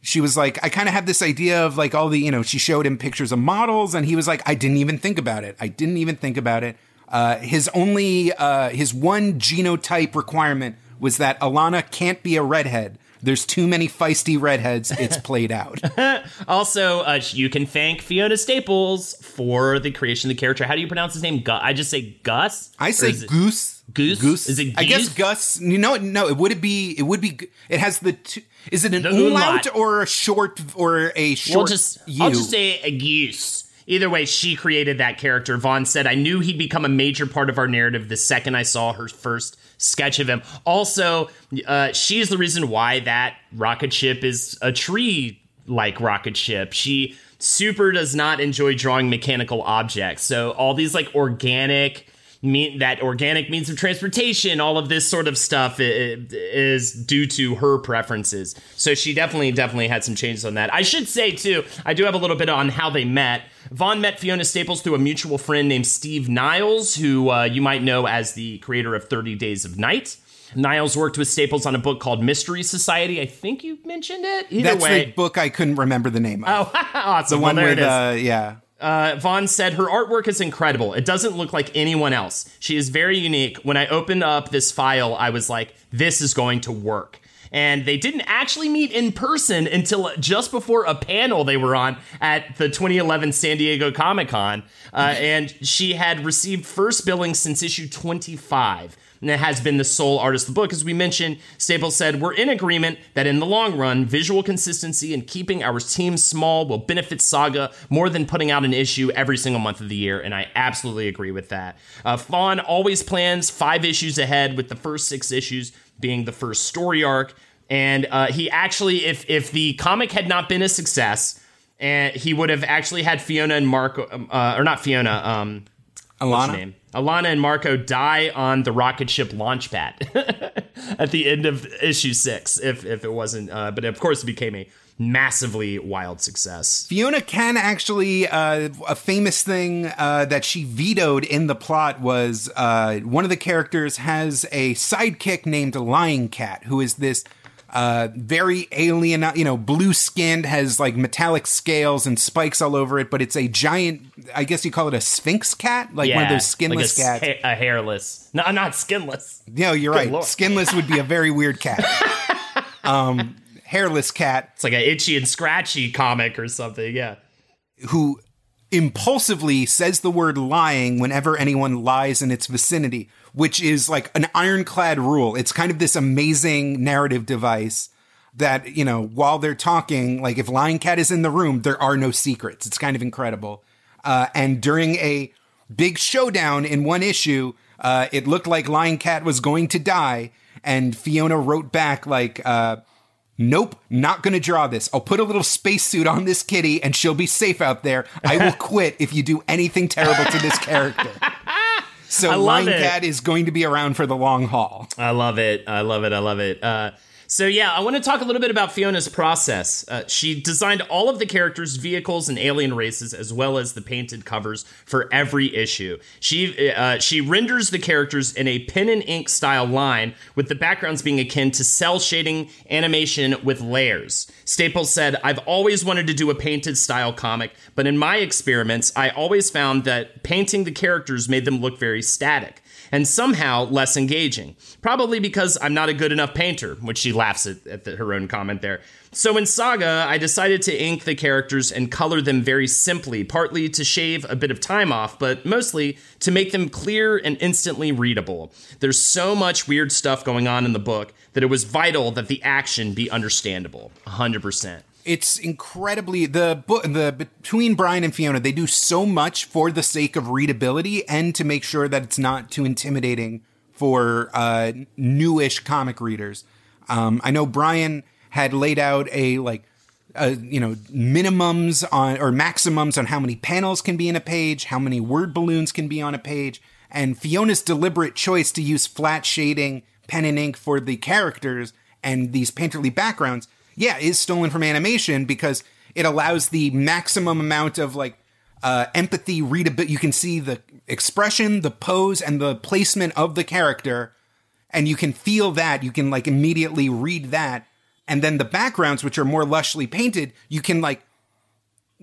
she was like, I kind of had this idea of like all the, you know, she showed him pictures of models and he was like, I didn't even think about it. I didn't even think about it. Uh, his only, uh, his one genotype requirement was that Alana can't be a redhead. There's too many feisty redheads. It's played out. Also, uh, you can thank Fiona Staples for the creation of the character. How do you pronounce his name? Gu- I just say Gus. I say goose. Goose? Goose. Is it I guess Gus. You know, no. It would be. It would be. It has the. Two, is it an umlaut umlaut. or a short or a short? We'll just? I'll just say a goose. Either way, she created that character. Vaughan said, I knew he'd become a major part of our narrative the second I saw her first sketch of him. Also, uh, she's the reason why that rocket ship is a tree like rocket ship. She super does not enjoy drawing mechanical objects. So, all these like organic. Mean that organic means of transportation, all of this sort of stuff is due to her preferences. So she definitely, definitely had some changes on that. I should say too, I do have a little bit on how they met. Vaughan met Fiona Staples through a mutual friend named Steve Niles, who uh, you might know as the creator of 30 Days of Night. Niles worked with Staples on a book called Mystery Society. I think you mentioned it. Either That's way, the book I couldn't remember the name of. oh, awesome. the one well, there with it is. uh, yeah. Uh, Vaughan said her artwork is incredible. It doesn't look like anyone else. She is very unique. When I opened up this file, I was like, this is going to work. And they didn't actually meet in person until just before a panel they were on at the 2011 San Diego Comic Con. Uh, and she had received first billing since issue 25 and it has been the sole artist of the book. As we mentioned, Staples said, We're in agreement that in the long run, visual consistency and keeping our team small will benefit Saga more than putting out an issue every single month of the year. And I absolutely agree with that. Uh, Vaughan always plans five issues ahead, with the first six issues being the first story arc. And uh, he actually, if if the comic had not been a success, and he would have actually had Fiona and Marco, um, uh, or not Fiona, um, Alana. name? Alana and Marco die on the rocket ship launch pad at the end of issue six. If if it wasn't, uh, but of course, it became a massively wild success. Fiona can actually uh, a famous thing uh, that she vetoed in the plot was uh, one of the characters has a sidekick named Lying Cat, who is this uh, very alien, you know, blue skinned, has like metallic scales and spikes all over it, but it's a giant. I guess you call it a sphinx cat, like one of those skinless like a, cats. ha- a hairless, no, not skinless. no, you're right. lord. Skinless would be a very weird cat. um, hairless cat. It's like an itchy and scratchy comic or something. Yeah. who impulsively says the word lying whenever anyone lies in its vicinity, which is like an ironclad rule. It's kind of this amazing narrative device that, you know, while they're talking, like if Lying Cat is in the room, there are no secrets. It's kind of incredible. Uh, and during a big showdown in one issue, uh, it looked like Lying Cat was going to die. And Fiona wrote back, like, uh, Nope, not gonna draw this. I'll put a little spacesuit on this kitty and she'll be safe out there. I will quit if you do anything terrible to this character. So I love Lying it. Cat is going to be around for the long haul. I love it. I love it. I love it. Uh, so yeah, I want to talk a little bit about Fiona's process. Uh, she designed all of the characters, vehicles, and alien races, as well as the painted covers for every issue. She uh, she renders the characters in a pen and ink style line, with the backgrounds being akin to cel shading animation with layers. Staples said, "I've always wanted to do a painted style comic, but in my experiments, I always found that painting the characters made them look very static." And somehow less engaging. Probably because I'm not a good enough painter, which she laughs at, at the, her own comment there. So in Saga, I decided to ink the characters and color them very simply, partly to shave a bit of time off, but mostly to make them clear and instantly readable. There's so much weird stuff going on in the book that it was vital that the action be understandable. 100%. It's incredibly the book the between Brian and Fiona, they do so much for the sake of readability and to make sure that it's not too intimidating for uh newish comic readers. Um I know Brian had laid out a like uh, you know, minimums on or maximums on how many panels can be in a page, how many word balloons can be on a page, and Fiona's deliberate choice to use flat shading, pen and ink for the characters and these painterly backgrounds, yeah, is stolen from animation because it allows the maximum amount of like uh, empathy, readability. You can see the expression, the pose, and the placement of the character, and you can feel that. You can like immediately read that, and then the backgrounds, which are more lushly painted, you can like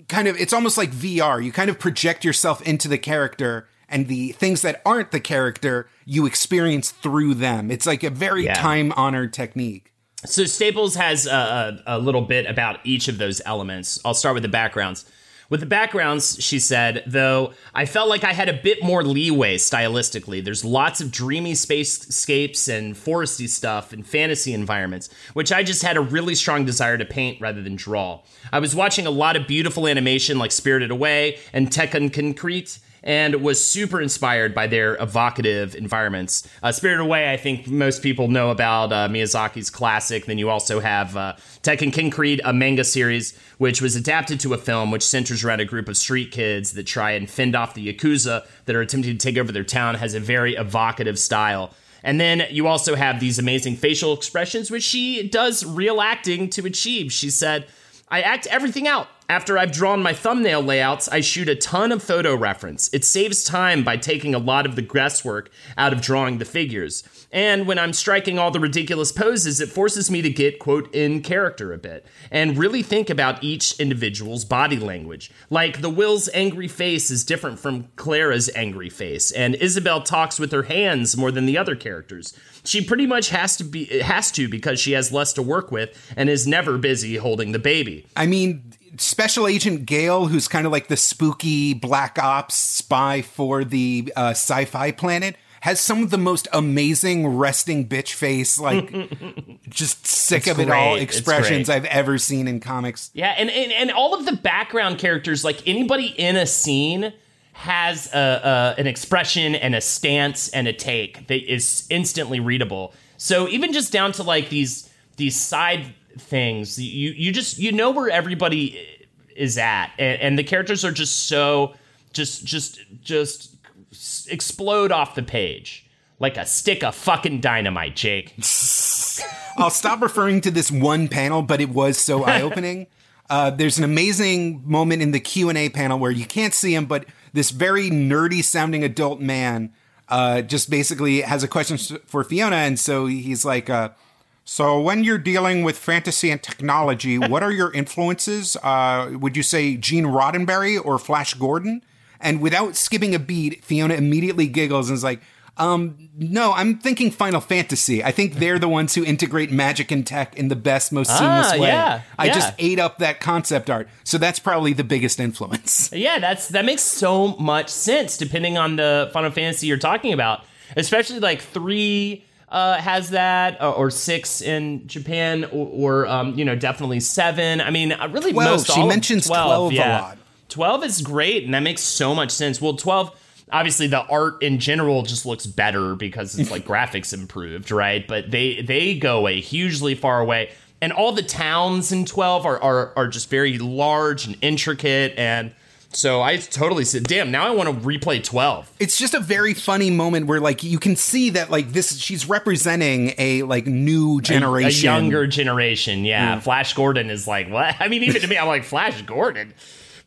kind of. It's almost like VR. You kind of project yourself into the character. And the things that aren't the character, you experience through them. It's like a very Yeah. time honored technique. So Staples has a, a, a little bit about each of those elements. I'll start with the backgrounds. With the backgrounds, she said, though, I felt like I had a bit more leeway stylistically. There's lots of dreamy spacescapes and foresty stuff and fantasy environments, which I just had a really strong desire to paint rather than draw. I was watching a lot of beautiful animation like Spirited Away and Tekkonkinkreet and was super inspired by their evocative environments. Uh, Spirited Away, I think most people know about uh, Miyazaki's classic. Then you also have uh, Tekkonkinkreet, a manga series, which was adapted to a film which centers around a group of street kids that try and fend off the Yakuza that are attempting to take over their town, has a very evocative style. And then you also have these amazing facial expressions, which she does real acting to achieve. She said, I act everything out. After I've drawn my thumbnail layouts, I shoot a ton of photo reference. It saves time by taking a lot of the guesswork out of drawing the figures. And when I'm striking all the ridiculous poses, it forces me to get, quote, in character a bit and really think about each individual's body language. Like the Will's angry face is different from Klara's angry face, and Izabel talks with her hands more than the other characters. She pretty much has to be has to because she has less to work with and is never busy holding the baby. I mean, Special Agent Gale, who's kind of like the spooky black ops spy for the uh, sci fi planet, has some of the most amazing resting bitch face, like just sick It's of it all great. Expressions. I've ever seen in comics. Yeah, and, and and all of the background characters, like anybody in a scene, has a, a an expression and a stance and a take that is instantly readable. So even just down to like these these side things, you you just you know where everybody is at, and, and the characters are just so just just just explode off the page like a stick of fucking dynamite, Jake. I'll stop referring to this one panel, but it was so eye opening. Uh, there's an amazing moment in the Q and A panel where you can't see him, but this very nerdy sounding adult man uh, just basically has a question for Fiona, and so he's like, uh, "So when you're dealing with fantasy and technology, what are your influences? Uh, would you say Gene Roddenberry or Flash Gordon?" And without skipping a beat, Fiona immediately giggles and is like. Um, no, I'm thinking Final Fantasy. I think they're the ones who integrate magic and tech in the best, most seamless Ah, way. yeah, I yeah. just ate up that concept art. So that's probably the biggest influence. Yeah, that's that makes so much sense depending on the Final Fantasy you're talking about. Especially like three uh, has that, uh, or six in Japan, or, or um, you know definitely seven. I mean, uh, really 12. most. She mentions 12 a lot. Twelve is great, and that makes so much sense. Well, twelve. Obviously, the art in general just looks better because it's like graphics improved, right? But they they go a hugely far away, and all the towns in twelve are are, are just very large and intricate, and so I totally said, "Damn, now I want to replay 12." It's just a very funny moment where like you can see that like this she's representing a like new generation. A younger generation, yeah. Flash Gordon is like, what? I mean, even to me, I'm like, Flash Gordon.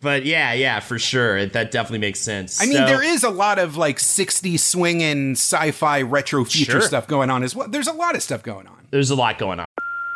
But yeah, yeah, for sure. That definitely makes sense. I mean, So- there is a lot of like 60s swinging sci-fi retro future Sure. stuff going on as well. There's a lot of stuff going on. there's a lot going on.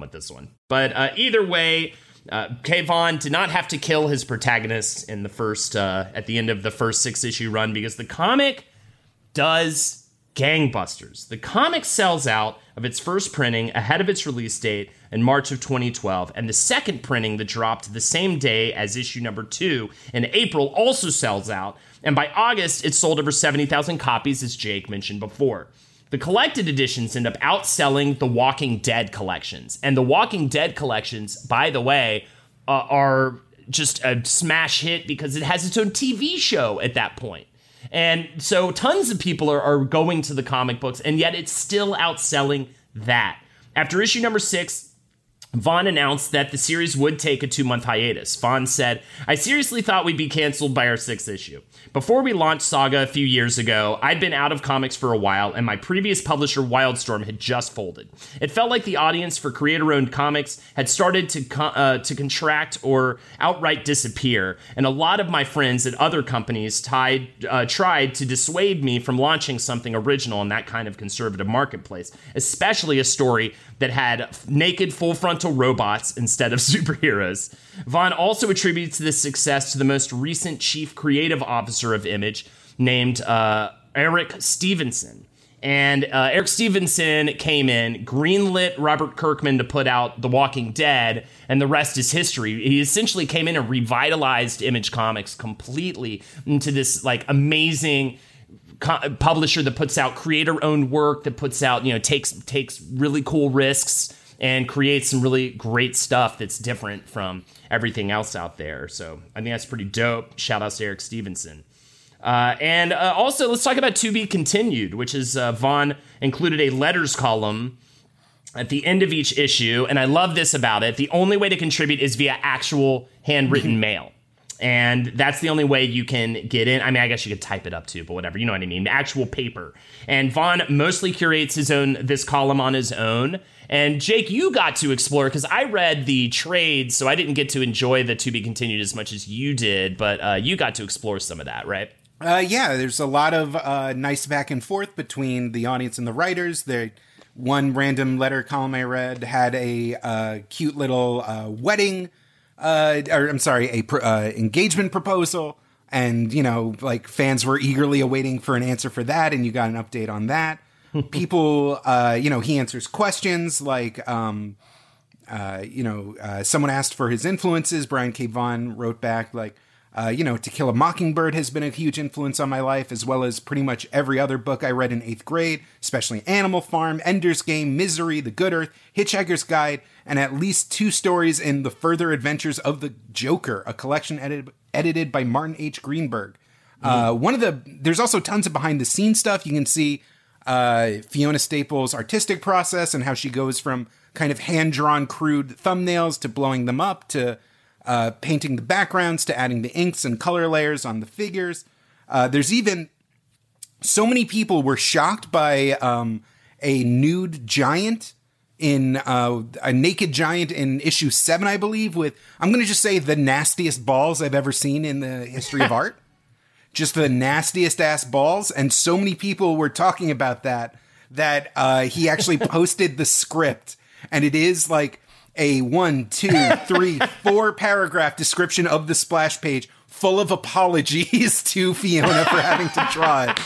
With this one. But uh, either way, uh, K. Vaughan did not have to kill his protagonist in the first, uh, at the end of the first six issue run because the comic does gangbusters. The comic sells out of its first printing ahead of its release date in March of 2012, and the second printing that dropped the same day as issue number two in April also sells out. And by August, it sold over 70,000 copies, as Jake mentioned before. The collected editions end up outselling the Walking Dead collections. And the Walking Dead collections, by the way, uh, are just a smash hit because it has its own TV show at that point. And so tons of people are, are going to the comic books, and yet it's still outselling that. After issue number six, Vaughan announced that the series would take a two month hiatus. Vaughan said, I seriously thought we'd be canceled by our sixth issue. Before we launched Saga a few years ago, I'd been out of comics for a while, and my previous publisher, Wildstorm, had just folded. It felt like the audience for creator owned comics had started to, uh, to contract or outright disappear, and a lot of my friends at other companies tied, uh, tried to dissuade me from launching something original in that kind of conservative marketplace, especially a story that had naked full frontal robots instead of superheroes. Vaughan also attributes this success to the most recent chief creative officer of Image, named uh, Eric Stephenson. And uh, Eric Stephenson came in, greenlit Robert Kirkman to put out The Walking Dead, and the rest is history. He essentially came in and revitalized Image Comics completely into this like amazing co- publisher that puts out creator-owned work, that puts out you know takes takes really cool risks and creates some really great stuff that's different from everything else out there. So I think that's pretty dope. Shout out to Eric Stephenson. Uh, and uh, also, let's talk about To Be Continued, which is uh, Vaughan included a letters column at the end of each issue. And I love this about it. The only way to contribute is via actual handwritten mail. And that's the only way you can get in. I mean, I guess you could type it up too, but whatever. You know what I mean? Actual paper. And Vaughan mostly curates his own this column on his own. And Jake, you got to explore because I read the trades, so I didn't get to enjoy the to be continued as much as you did. But uh, you got to explore some of that, right? Uh, yeah, there's a lot of uh, nice back and forth between the audience and the writers. There, one random letter column I read had a uh, cute little uh, wedding, uh, or I'm sorry, a pr- uh, engagement proposal, and you know, like fans were eagerly awaiting for an answer for that, and you got an update on that. People, uh, you know, he answers questions like. Um, uh, you know, uh, someone asked for his influences. Brian K. Vaughan wrote back, like, uh, you know, To Kill a Mockingbird has been a huge influence on my life, as well as pretty much every other book I read in eighth grade, especially Animal Farm, Ender's Game, Misery, The Good Earth, Hitchhiker's Guide, and at least two stories in The Further Adventures of the Joker, a collection edited, edited by Martin H. Greenberg. Uh, one of the, there's also tons of behind the scenes stuff. You can see uh, Fiona Staples' artistic process and how she goes from kind of hand drawn, crude thumbnails to blowing them up to uh, painting the backgrounds to adding the inks and color layers on the figures. Uh, there's even so many people were shocked by um, a nude giant in uh, a naked giant in issue seven, I believe, with I'm going to just say the nastiest balls I've ever seen in the history of art. Just the nastiest ass balls, and so many people were talking about that that uh, he actually posted the script, and it is like a one, two, three, four paragraph description of the splash page full of apologies to Fiona for having to draw it,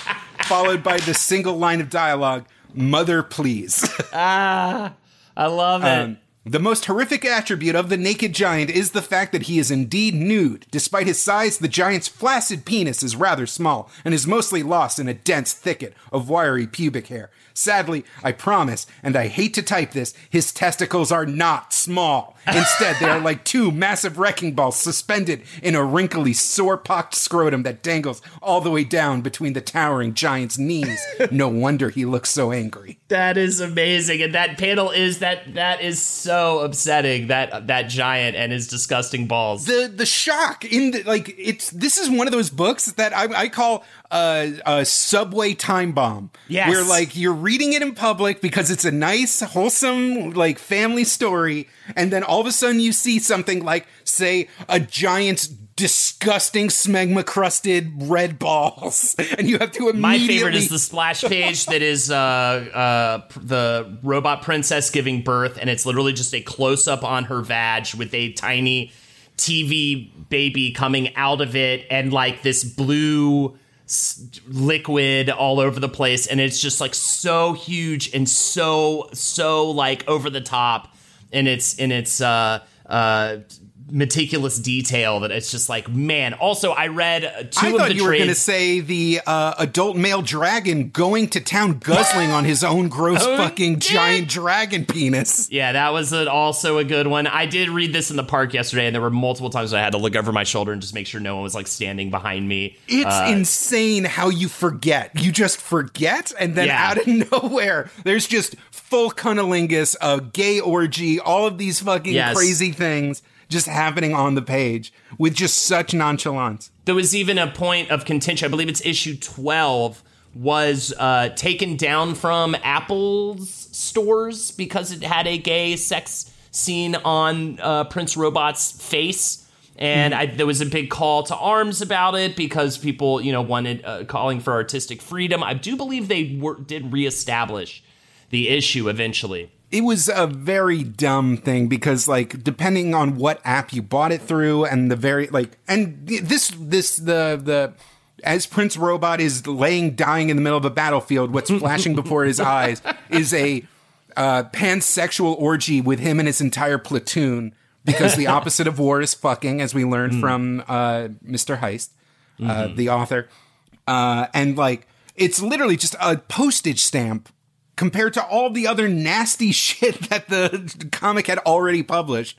followed by the single line of dialogue, Mother, please. Ah, I love it. Um, the most horrific attribute of the naked giant is the fact that he is indeed nude. Despite his size, the giant's flaccid penis is rather small and is mostly lost in a dense thicket of wiry pubic hair. Sadly, I promise, and I hate to type this, his testicles are not small. Instead, they are like two massive wrecking balls suspended in a wrinkly, sore pocked scrotum that dangles all the way down between the towering giant's knees. No wonder he looks so angry. That is amazing, and that panel is that that is so upsetting that that giant and his disgusting balls. the the shock in the like it's this is one of those books that I, I call a, a subway time bomb. Yes. where like you're reading it in public because it's a nice, wholesome like family story, and then all of a sudden you see something like say a giant. Disgusting smegma crusted red balls, and you have to immediately. My favorite is the splash page that is uh, uh, the robot princess giving birth, and it's literally just a close up on her vag with a tiny TV baby coming out of it, and like this blue liquid all over the place, and it's just like so huge and so so like over the top, and it's in its uh uh meticulous detail that it's just like man. Also, I read two I of thought the you were going to say the uh, adult male dragon going to town guzzling on his own gross Oh, fucking yeah. giant dragon penis. Yeah, that was an, also a good one. I did read this in the park yesterday, and there were multiple times I had to look over my shoulder and just make sure no one was like standing behind me. It's Uh, insane how you forget. You just forget, and then Yeah. out of nowhere, there's just full cunnilingus, a gay orgy, all of these fucking Yes. crazy things just happening on the page with just such nonchalance. there was even a point of contention. I believe it's issue twelve was uh, taken down from Apple's stores because it had a gay sex scene on uh, Prince Robot's face. And I, there was a big call to arms about it because people, you know, wanted uh, calling for artistic freedom. I do believe they were, did reestablish the issue eventually. It was a very dumb thing because like depending on what app you bought it through and the very like and this this the the as Prince Robot is laying dying in the middle of a battlefield, what's flashing before his eyes is a uh, pansexual orgy with him and his entire platoon. Because the opposite of war is fucking, as we learned from uh, Mr. Heist, uh, the author. Uh, and like, it's literally just a postage stamp compared to all the other nasty shit that the comic had already published.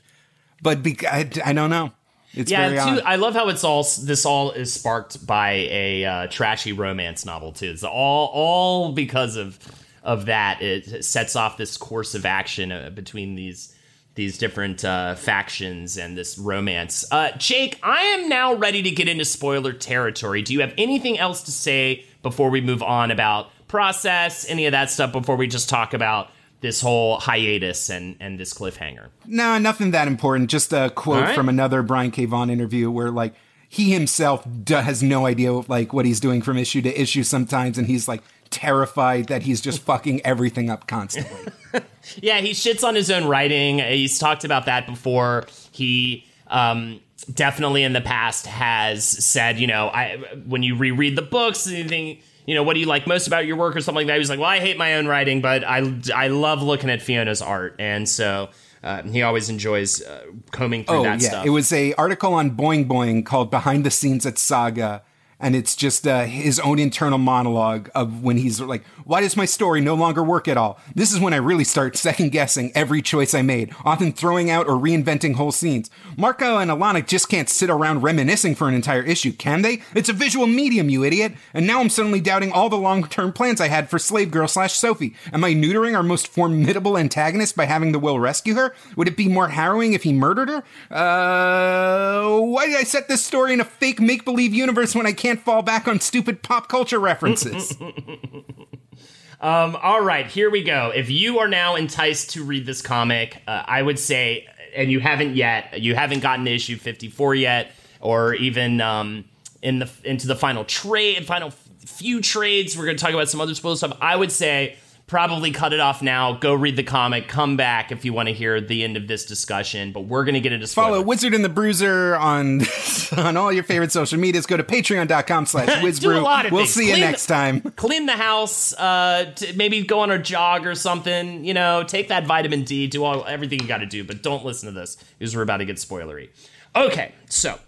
But be- I, I don't know. It's Yeah, too, I love how it's all this all is sparked by a uh, trashy romance novel too. It's all all because of of that. It sets off this course of action uh, between these these different uh, factions and this romance. Uh, Jake, I am now ready to get into spoiler territory. Do you have anything else to say before we move on about process, any of that stuff? Before we just talk about this whole hiatus and and this cliffhanger. No, nothing that important. Just a quote right. from another Brian K. Vaughan interview where like he himself d- has no idea of like what he's doing from issue to issue sometimes, and he's like terrified that he's just fucking everything up constantly. Yeah, he shits on his own writing. He's talked about that before. He um, definitely in the past has said, you know, I when you reread the books, and anything, you know, what do you like most about your work or something like that? He was like, well, I hate my own writing, but I I love looking at Fiona's art, and so uh, he always enjoys uh, combing through oh that yeah, stuff. it was a article on Boing Boing called "Behind the Scenes at Saga." And it's just uh, his own internal monologue of when he's like, Why does my story no longer work at all? This is when I really start second guessing every choice I made, often throwing out or reinventing whole scenes. Marco and Alana just can't sit around reminiscing for an entire issue, can they? It's a visual medium, you idiot. And now I'm suddenly doubting all the long term plans I had for Slave Girl slash Sophie. Am I neutering our most formidable antagonist by having the will rescue her? Would it be more harrowing if he murdered her? Uh, why did I set this story in a fake make believe universe when I can't fall back on stupid pop culture references? Um, all right, here we go. If you are now enticed to read this comic, uh, I would say, and you haven't yet, you haven't gotten to issue 54 yet, or even um, in the into the final trade, final few trades. We're going to talk about some other spoiler stuff. I would say probably cut it off now. Go read the comic. Come back if you want to hear the end of this discussion. But we're going to get into spoilers. Follow Wizard and the Bruiser on on all your favorite social medias. Go to patreon.com slash Do a lot of We'll things. see you next time. clean the house uh t- maybe go on a jog or something you know take that vitamin d do all everything you got to do but don't listen to this because we're about to get spoilery okay so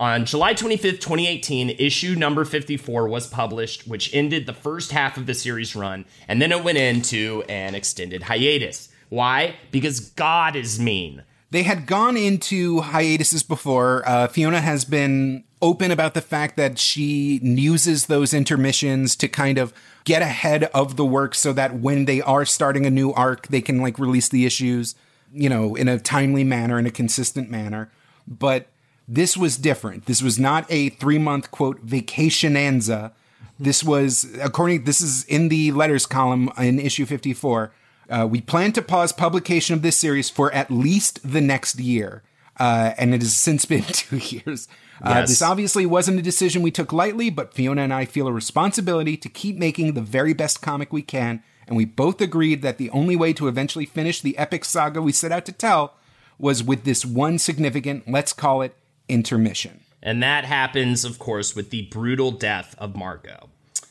on July 25th, 2018, issue number 54 was published, which ended the first half of the series run, and then it went into an extended hiatus. Why? Because God is mean. They had gone into hiatuses before. Uh, Fiona has been open about the fact that she uses those intermissions to kind of get ahead of the work so that when they are starting a new arc, they can like release the issues you know, in a timely manner, in a consistent manner. But this was different. This was not a three month quote vacationanza. This was, according, this is in the letters column in issue 54. Uh, we plan to pause publication of this series for at least the next year. Uh, and it has since been two years. Uh, Yes. This obviously wasn't a decision we took lightly, but Fiona and I feel a responsibility to keep making the very best comic we can. And we both agreed that the only way to eventually finish the epic saga we set out to tell was with this one significant, let's call it intermission. And that happens, of course, with the brutal death of Marco.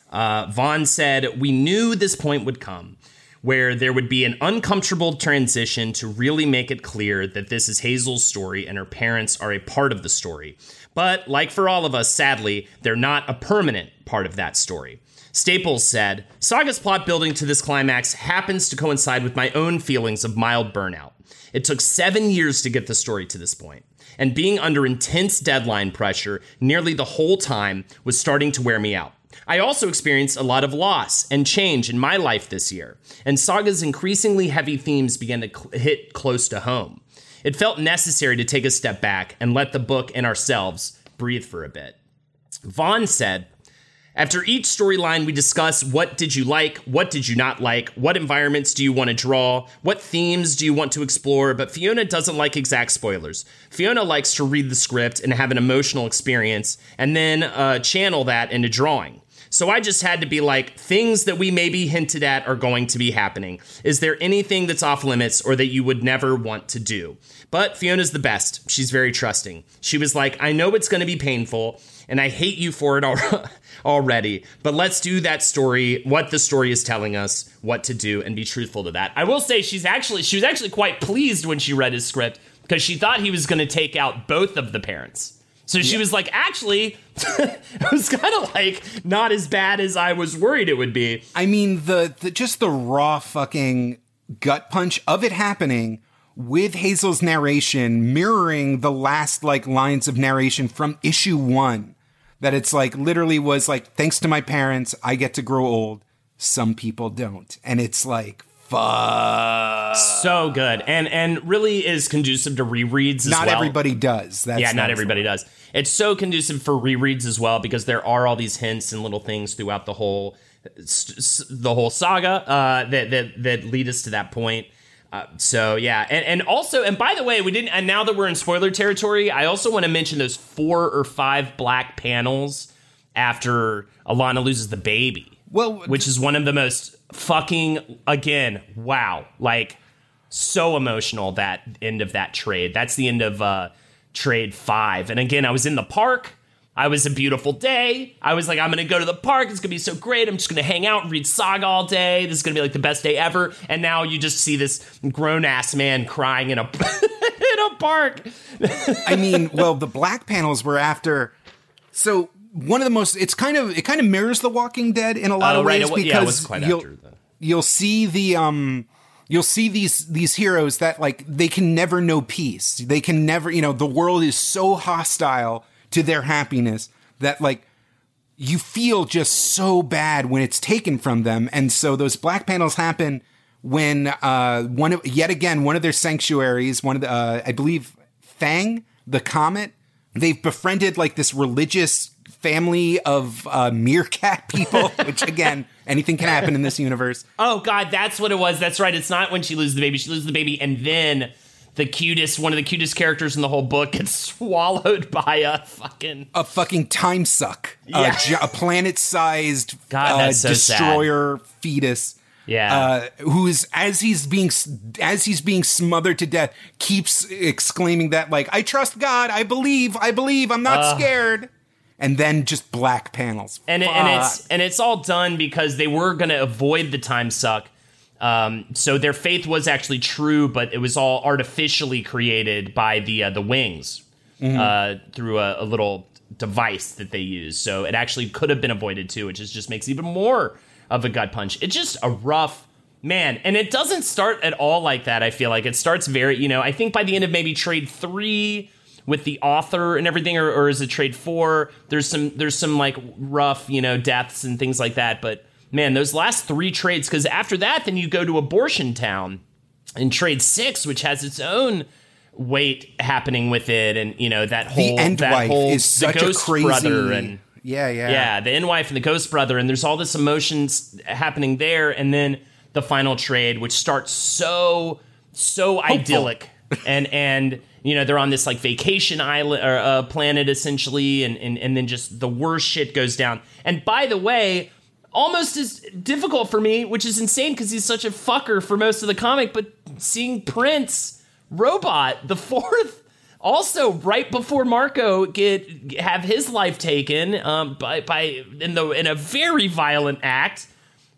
Uh, Vaughan said, We knew this point would come where there would be an uncomfortable transition to really make it clear that this is Hazel's story and her parents are a part of the story. But, like for all of us, sadly, they're not a permanent part of that story. Staples said, Saga's plot building to this climax happens to coincide with my own feelings of mild burnout. It took seven years to get the story to this point, and being under intense deadline pressure nearly the whole time was starting to wear me out. I also experienced a lot of loss and change in my life this year, and Saga's increasingly heavy themes began to cl- hit close to home. It felt necessary to take a step back and let the book and ourselves breathe for a bit. Vaughan said, after each storyline, we discuss what did you like, what did you not like, what environments do you want to draw, what themes do you want to explore, but Fiona doesn't like exact spoilers. Fiona likes to read the script and have an emotional experience and then uh, channel that into drawing. So I just had to be like, things that we maybe hinted at are going to be happening. Is there anything that's off limits or that you would never want to do? But Fiona's the best. She's very trusting. She was like, I know it's going to be painful and I hate you for it al- already, but let's do that story, what the story is telling us, what to do, and be truthful to that. I will say she's actually she was actually quite pleased when she read his script because she thought he was going to take out both of the parents. So she was like, actually, it was kind of like not as bad as I was worried it would be. I mean, the, the just the raw fucking gut punch of it happening with Hazel's narration mirroring the last like lines of narration from issue one. That it's like literally was like, thanks to my parents, I get to grow old. Some people don't. And it's like, fuck. So good, and and really is conducive to rereads. As Not well. everybody does. That's yeah, not everybody does. It's so conducive for rereads as well because there are all these hints and little things throughout the whole the whole saga uh, that that that lead us to that point. Uh, so yeah, and and also, and by the way, we didn't. And now that we're in spoiler territory, I also want to mention those four or five black panels after Alana loses the baby. Well, which is one of the most fucking again, wow, like so emotional that end of that trade. That's the end of uh trade 5. And again, I was in the park. I was a beautiful day. I was like, I'm gonna go to the park. It's gonna be so great. I'm just gonna hang out and read Saga all day. This is gonna be like the best day ever. And now you just see this grown ass man crying in a in a park. I mean, well, the black panels were after. So one of the most, it's kind of, it kind of mirrors The Walking Dead in a lot Oh, of right, ways it yeah, because quite you'll, you'll see the, um, you'll see these these heroes that like they can never know peace. They can never, you know, the world is so hostile to their happiness that like you feel just so bad when it's taken from them. And so those black panels happen when uh one of yet again one of their sanctuaries, one of the uh, I believe Phang, the comet, they've befriended like this religious family of uh, meerkat people, which again, anything can happen in this universe. Oh God, that's what it was. That's right. It's not when she loses the baby. She loses the baby, and then the cutest, one of the cutest characters in the whole book, gets swallowed by a fucking. A fucking time suck, Yeah. a, a planet-sized God, uh, so sad. destroyer fetus. Yeah. uh, who's as he's being as he's being smothered to death, keeps exclaiming that like I trust God, I believe, I believe, I'm not scared, and then just black panels. and it, and it's and it's all done because they were going to avoid the time suck. Um, so their faith was actually true, but it was all artificially created by the uh, the wings uh, through a, a little device that they use. So it actually could have been avoided too, which is just makes even more of a gut punch. It's just a rough man, and it doesn't start at all like that. I feel like it starts very, you know, I think by the end of maybe trade three with the author and everything, or, or is it trade four? There's some there's some like rough, you know, deaths and things like that. But man, those last three trades, because after that, then you go to Abortion Town, in trade six, which has its own weight happening with it, and you know that whole the end that whole is the ghost crazy brother and yeah, yeah, yeah, the end wife and the ghost brother, and there's all this emotions happening there, and then the final trade, which starts so so idyllic, and and you know they're on this like vacation island or uh, planet essentially, and, and and then just the worst shit goes down. And by the way, almost as difficult for me, which is insane because he's such a fucker for most of the comic, but seeing Prince Robot the fourth also right before Marco get have his life taken um, by by in the in a very violent act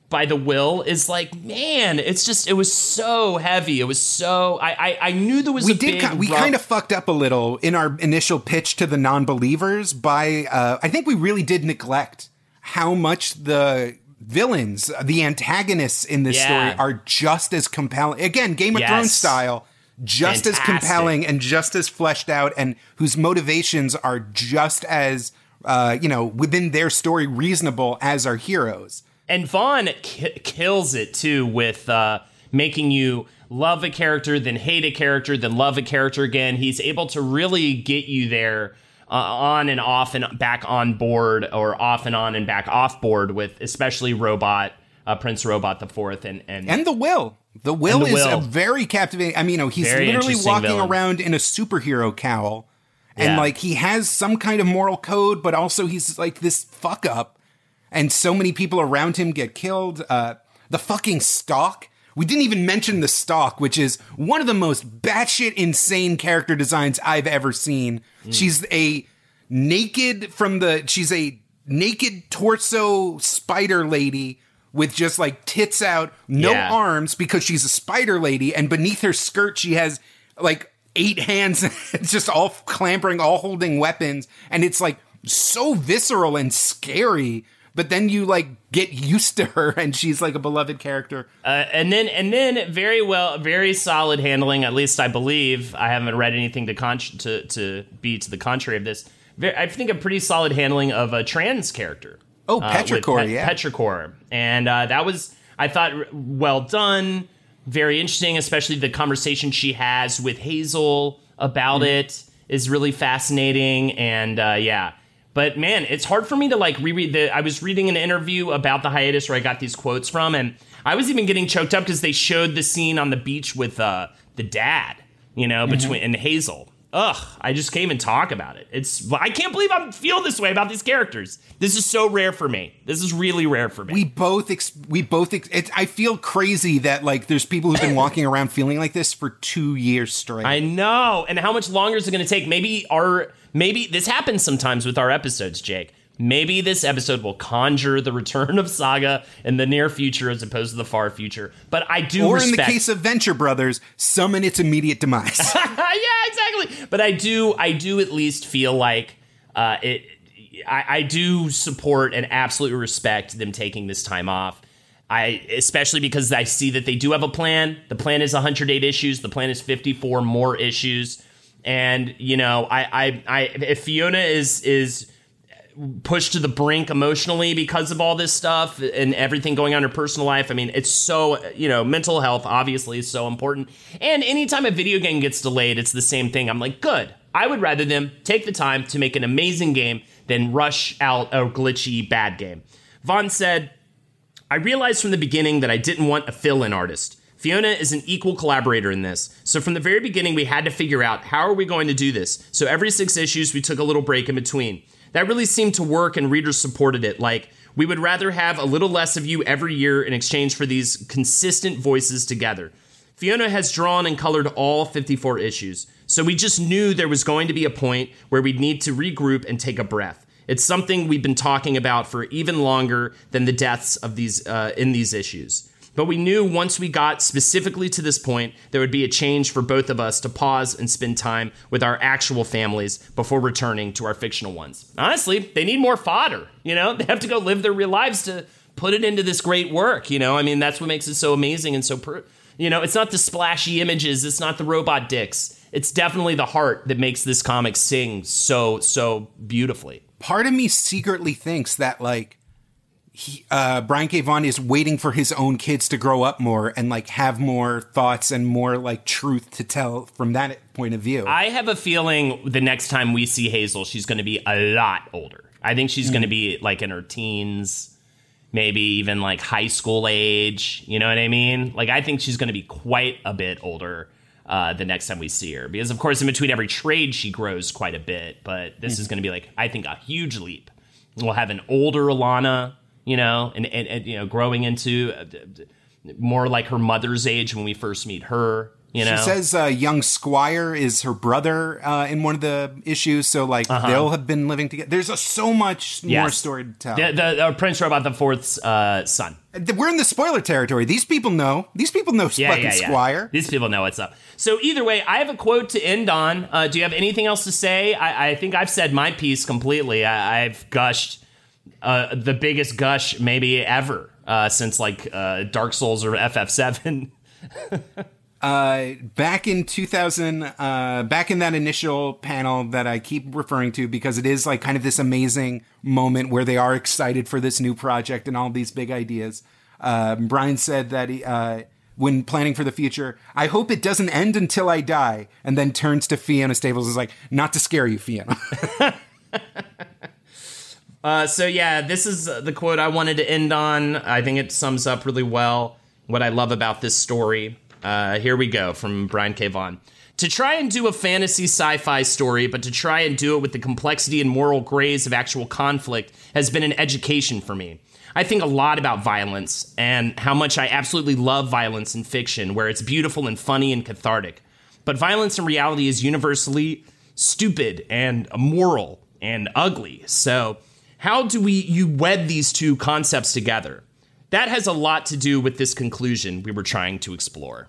by the will is like man it's just it was so heavy. It was so I I, I knew there was we a did ki- we rough- kind of fucked up a little in our initial pitch to the non-believers by uh, i think we really did neglect how much the villains the antagonists in this Yeah. story are just as compelling again game of Yes. thrones style just as compelling and just as fleshed out and whose motivations are just as uh, you know within their story reasonable as our heroes And Vaughan ki- kills it too with uh, making you love a character, then hate a character, then love a character again. He's able to really get you there uh, on and off and back on board, or off and on and back off board with especially Robot, uh, Prince Robot the Fourth, and and, and the will. The will the is a very captivating i mean you know he's Very literally walking villain. around in a superhero cowl. And Yeah. like he has some kind of moral code but also he's like this fuck up and so many people around him get killed. Uh the fucking stalk we didn't even mention the stalk which is one of the most batshit insane character designs i've ever seen Mm. she's a naked from the she's a naked torso spider lady with just like tits out, no Yeah. arms because she's a spider lady, and beneath her skirt she has like eight hands, just all clambering, all holding weapons, and it's like so visceral and scary. But then you like get used to her, and she's like a beloved character. Uh, and then and then very well, very solid handling. At least I believe. I haven't read anything to con- to to be to the contrary of this. Very, I think a pretty solid handling of a trans character. Oh, uh, Petrichor, Pet- yeah. Petrichor, and uh, that was I thought well done, very interesting. Especially the conversation she has with Hazel about Mm. it is really fascinating, and uh, yeah. But man, it's hard for me to like reread the. I was reading an interview about the hiatus where I got these quotes from, and I was even getting choked up because they showed the scene on the beach with uh, the dad, you know, Mm-hmm. between and Hazel. Ugh, I just can't even talk about it. It's I can't believe I feel this way about these characters. This is so rare for me. This is really rare for me. We both, ex- we both. Ex- it's, I feel crazy that like there's people who've been walking around feeling like this for two years straight. I know. And how much longer is it going to take? Maybe our maybe this happens sometimes with our episodes, Jake. Maybe this episode will conjure the return of Saga in the near future as opposed to the far future. But I do or respect in the case of Venture Brothers, summon its immediate demise. yeah, exactly. But I do, I do at least feel like uh, it. I, I do support and absolutely respect them taking this time off. I especially because I see that they do have a plan. The plan is 108 issues. The plan is 54 more issues. And you know, I, I, I if Fiona is is pushed to the brink emotionally because of all this stuff and everything going on in her personal life. I mean, it's so, you know, mental health obviously is so important. And anytime a video game gets delayed, it's the same thing. I'm like, good. I would rather them take the time to make an amazing game than rush out a glitchy bad game. Vaughan said, I realized from the beginning that I didn't want a fill in artist. Fiona is an equal collaborator in this. So from the very beginning, we had to figure out how are we going to do this. So every six issues, we took a little break in between. That really seemed to work, and readers supported it. Like, we would rather have a little less of you every year in exchange for these consistent voices together. Fiona has drawn and colored all 54 issues, so we just knew there was going to be a point where we'd need to regroup and take a breath. It's something we've been talking about for even longer than the deaths of these uh, in these issues. But we knew once we got specifically to this point, there would be a change for both of us to pause and spend time with our actual families before returning to our fictional ones. Honestly, they need more fodder. You know, they have to go live their real lives to put it into this great work. You know, I mean, that's what makes it so amazing and so, per- you know, it's not the splashy images, it's not the robot dicks. It's definitely the heart that makes this comic sing so, so beautifully. Part of me secretly thinks that like he, uh, Brian K. Vaughan is waiting for his own kids to grow up more and like have more thoughts and more like truth to tell from that point of view. I have a feeling the next time we see Hazel, she's going to be a lot older. I think she's mm. going to be like in her teens, maybe even like high school age. You know what I mean? Like, I think she's going to be quite a bit older. Uh, the next time we see her, because of course, in between every trade, she grows quite a bit. But this mm. is going to be like, I think, a huge leap. We'll have an older Alana, you know, and, and, and you know, growing into uh, more like her mother's age when we first meet her. You know? She says uh, young Squire is her brother uh, in one of the issues, so like uh-huh. they'll have been living together. There's a, so much yes. more story to tell. The, the, the Prince Robot the Fourth's uh, son. We're in the spoiler territory. These people know. These people know yeah, yeah, yeah. Squire. These people know what's up. So either way, I have a quote to end on. Uh, do you have anything else to say? I, I think I've said my piece completely. I, I've gushed uh, the biggest gush maybe ever uh, since like uh, Dark Souls or FF7. Uh, back in 2000, uh, back in that initial panel that I keep referring to because it is like kind of this amazing moment where they are excited for this new project and all these big ideas. Uh, Brian said that he, uh, when planning for the future, I hope it doesn't end until I die, and then turns to Fiona Staples and is like, not to scare you, Fiona. Uh, so yeah, this is the quote I wanted to end on. I think it sums up really well what I love about this story. Uh, here we go from Brian K. Vaughan. To try and do a fantasy sci fi story, but to try and do it with the complexity and moral grays of actual conflict has been an education for me. I think a lot about violence and how much I absolutely love violence in fiction, where it's beautiful and funny and cathartic. But violence in reality is universally stupid and immoral and ugly. So, how do we you wed these two concepts together? That has a lot to do with this conclusion we were trying to explore.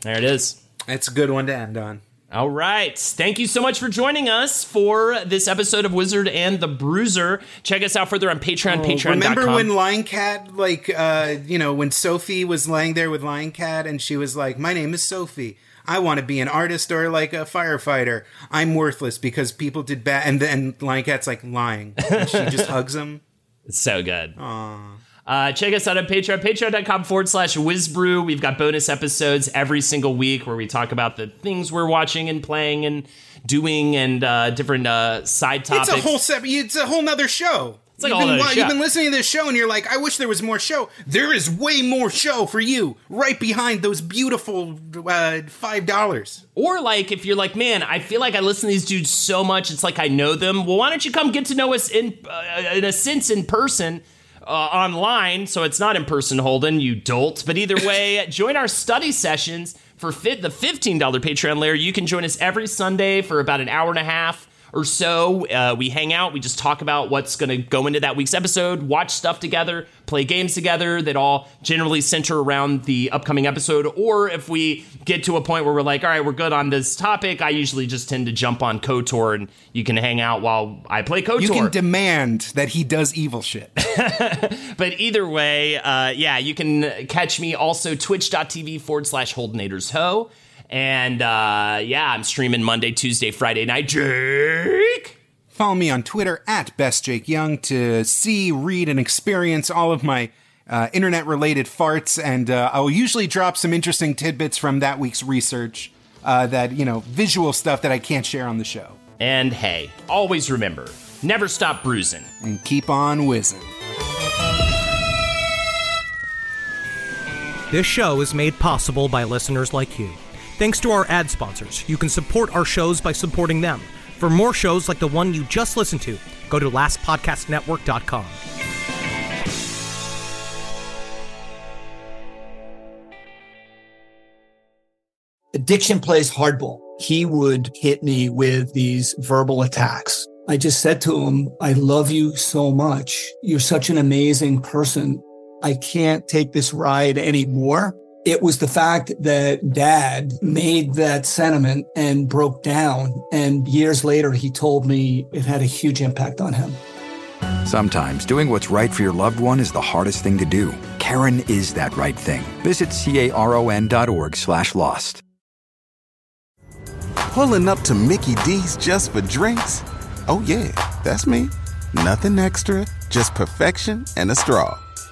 There it is. It's a good one to end on. All right. Thank you so much for joining us for this episode of Wizard and the Bruiser. Check us out further on Patreon, oh, patreon.com. Remember when Lying Cat, like, uh, you know, when Sophie was laying there with Lying Cat and she was like, My name is Sophie. I want to be an artist or like a firefighter. I'm worthless because people did bad. And then Lying Cat's like lying. And she just hugs him. It's so good. Aww. Uh, check us out on Patreon, patreon.com forward slash whizbrew. We've got bonus episodes every single week where we talk about the things we're watching and playing and doing and uh, different uh, side topics. It's a whole se- It's a whole nother show. It's like you've, been, wa- you've been listening to this show and you're like, I wish there was more show. There is way more show for you right behind those beautiful uh, five dollars. Or like if you're like, man, I feel like I listen to these dudes so much, it's like I know them. Well, why don't you come get to know us in uh, in a sense in person? Uh, online, so it's not in person, Holden, you dolt. But either way, join our study sessions for fit the $15 Patreon layer. You can join us every Sunday for about an hour and a half or so. Uh, we hang out, we just talk about what's going to go into that week's episode, watch stuff together, play games together that all generally center around the upcoming episode. Or if we get to a point where we're like, all right, we're good on this topic, I usually just tend to jump on KOTOR and you can hang out while I play KOTOR. You can demand that he does evil shit. but either way, uh, yeah, you can catch me also twitch.tv forward slash Holdenators Ho. And uh, yeah, I'm streaming Monday, Tuesday, Friday night. Jake! Follow me on Twitter at bestjakeyoung to see, read, and experience all of my uh, internet related farts. And uh, I'll usually drop some interesting tidbits from that week's research uh, that, you know, visual stuff that I can't share on the show. And hey, always remember never stop bruising. And keep on whizzing. This show is made possible by listeners like you. Thanks to our ad sponsors, you can support our shows by supporting them. For more shows like the one you just listened to, go to lastpodcastnetwork.com. Addiction plays hardball. He would hit me with these verbal attacks. I just said to him, I love you so much. You're such an amazing person. I can't take this ride anymore. It was the fact that dad made that sentiment and broke down. And years later, he told me it had a huge impact on him. Sometimes doing what's right for your loved one is the hardest thing to do. Caron is that right thing. Visit caron.org slash lost. Pulling up to Mickey D's just for drinks? Oh, yeah, that's me. Nothing extra, just perfection and a straw.